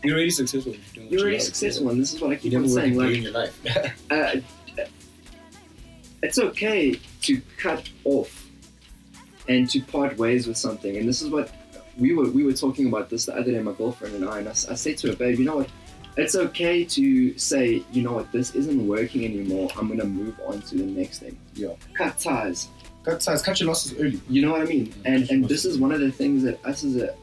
S2: You're already successful. you're
S1: you're already
S2: love.
S1: successful and this is what i keep on saying like
S2: your life.
S1: uh, it's okay to cut off and to part ways with something. And this is what we were we were talking about this the other day, my girlfriend and I. And I, I said to her, babe, you know what? It's okay to say, you know what, this isn't working anymore. I'm gonna move on to the next thing.
S7: Yeah.
S1: Cut ties.
S7: Cut ties, cut your losses early.
S1: You know what I mean?
S7: Yeah,
S1: And and this is one of the things that us as a,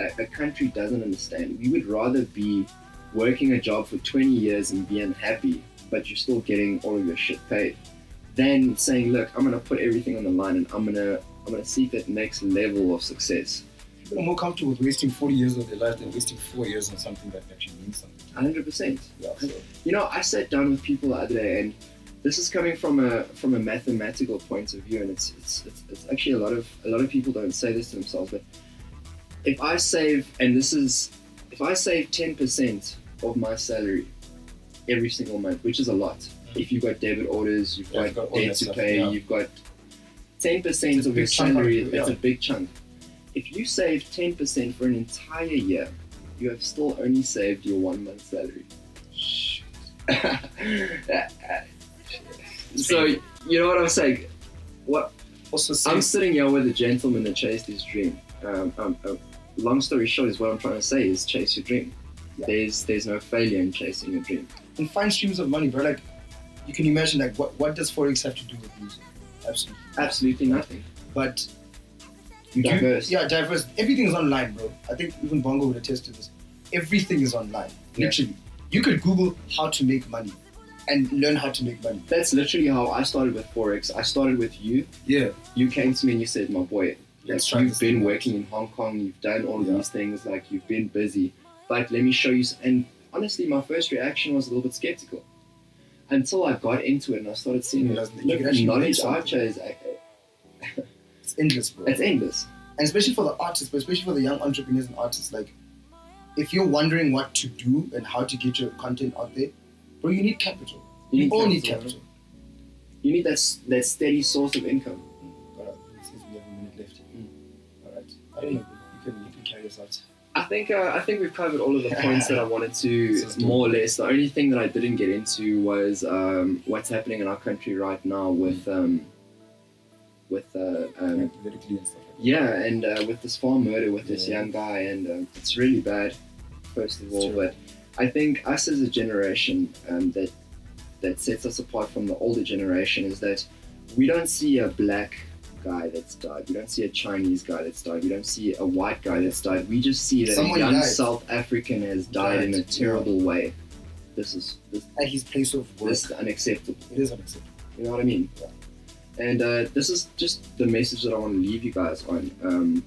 S1: a a country doesn't understand. We would rather be working a job for 20 years and be unhappy, but you're still getting all of your shit paid, than saying, look, I'm gonna put everything on the line and I'm gonna I'm gonna seek that next level of success.
S7: People are more comfortable with wasting 40 years of their life than wasting four years on something that actually means something.
S1: 100. percent
S7: Yeah, so
S1: You know, I sat down with people the other day, and this is coming from a from a mathematical point of view, and it's it's, it's, it's actually a lot of a lot of people don't say this to themselves, but if I save, and this is, if I save ten percent of my salary every single month, which is a lot. Mm. If you've got debit orders, you've
S2: Yeah,
S1: got
S2: got
S1: debt to pay,
S2: yeah.
S1: you've got ten percent
S2: It's
S1: of your salary.
S2: of it,
S1: It's
S2: yeah.
S1: a big chunk. If you save ten percent for an entire year, you have still only saved your one month salary. so you know what I'm saying? What
S2: Also,
S1: I'm sitting here with a gentleman that chased his dream. Um, um, uh, long story short, is what I'm trying to say is chase your dream.
S2: Yeah.
S1: There's there's no failure in chasing your dream.
S2: and find streams of money, bro. Like, you can imagine, like, what, what does Forex have to do with music? Absolutely.
S1: Absolutely nothing.
S2: But
S1: Diverse.
S2: yeah, diverse. Everything is online, bro. I think even Bongo would attest to this. Everything is online,
S1: Yeah.
S2: literally. You could Google how to make money and learn how to make money.
S1: That's literally how I started with forex. I started with you.
S2: Yeah,
S1: You came to me and you said, "My boy,
S2: Let's
S1: like, you've been working in Hong Kong. You've done all of
S2: Yeah.
S1: these things. Like you've been busy. But let me show you." And honestly, my first reaction was a little bit skeptical until I got into it and I started seeing
S2: You
S1: the
S2: realized that you
S1: look, the knowledge I've
S2: something.
S1: chose.
S2: It's endless, bro.
S1: It's endless.
S2: and especially for the artists, but especially for the young entrepreneurs and artists, like if you're wondering what to do and how to get your content out there, bro, you need capital.
S1: You need
S2: all need
S1: capital.
S2: capital.
S1: You need that that steady source of income.
S2: Alright, it says we have a minute left.
S1: Mm.
S2: Alright, I don't know. You can you can carry us out.
S1: I think uh, I think we've covered all of the points that I wanted to
S2: This is dope.
S1: more or less. The only thing that I didn't get into was um, what's happening in our country right now with um, with uh, um,
S2: Like, and stuff. Like
S1: yeah, and uh, with this farm murder with this young guy, and um, it's really bad. First of all, but I think us as a generation um, that that sets us apart from the older generation is that we don't see a black guy that's died. We don't see a Chinese guy that's died. We don't see a white guy that's died. We just see that
S2: Someone
S1: a young
S2: died.
S1: South African has died in a
S2: Died,
S1: terrible way. This is this,
S2: At his place of work,
S1: this is unacceptable.
S2: it is unacceptable.
S1: You know what I mean?
S2: Yeah.
S1: And uh, this is just the message that I want to leave you guys on. Um,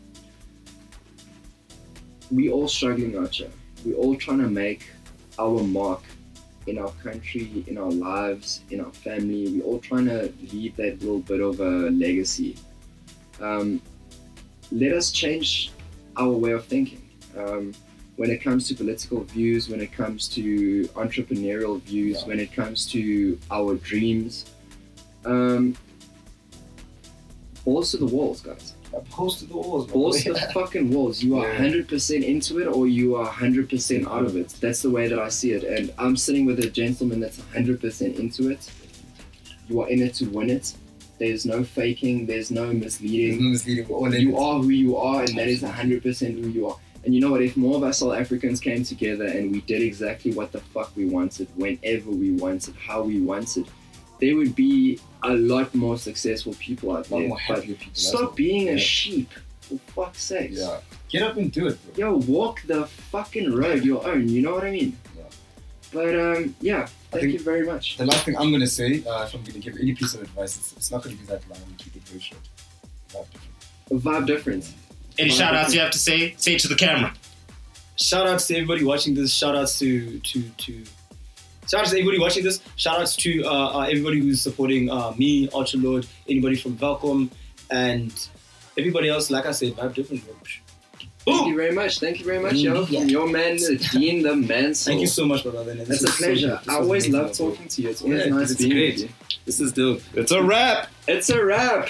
S1: we all struggling out here. We all trying to make our mark in our country, in our lives, in our family. We're all trying to leave that little bit of a legacy. Um, let us change our way of thinking. Um, when it comes to political views, when it comes to entrepreneurial views,
S2: Yeah.
S1: when it comes to our dreams, um, balls to the walls, guys.
S2: Opposed to the walls,
S1: Balls to the fucking walls. You are
S2: Yeah.
S1: 100% into it or you are 100% out of it. That's the way that I see it. And I'm sitting with a gentleman that's 100% into it. You are in it to win it. There's no faking, there's no
S2: There's
S1: misleading.
S2: no misleading. We're all in
S1: You
S2: it.
S1: are who you are, and that is 100% who you are. And you know what? If more of us South Africans came together and we did exactly what the fuck we wanted, whenever we wanted, how we wanted, there would be a lot more successful people out
S2: A lot
S1: there.
S2: more
S1: But
S2: happier people.
S1: stop
S2: all.
S1: being a sheep, for fuck's sake.
S2: Yeah. Get up and do it, bro.
S1: Yo, walk the fucking road your own. You know what I mean?
S2: Yeah.
S1: But um, yeah. Thank you very much.
S2: The last thing I'm gonna say, uh, if I'm gonna give any piece of advice, it's, it's not gonna be that long. I'm gonna keep it very short. About different.
S1: Vibe difference.
S3: Any shout outs you have to say? Say it to the camera.
S6: shout outs to everybody watching this. Shout outs to to to. Shout outs to everybody watching this. Shout outs to uh, uh, everybody who's supporting uh, me, Ultra Lord, anybody from Welkom, and everybody else. Like I said, vibe different.
S1: Thank you very much. Thank you very much, yo.
S2: Yeah.
S1: From your man, Dean the man.
S6: Thank you so much, brother. This
S1: It's a
S6: was so-
S1: pleasure. I always love talking to you. It's always
S6: Yeah,
S1: nice
S6: it's
S1: being
S6: great.
S1: with you.
S6: This is dope.
S3: It's a wrap.
S1: It's a wrap.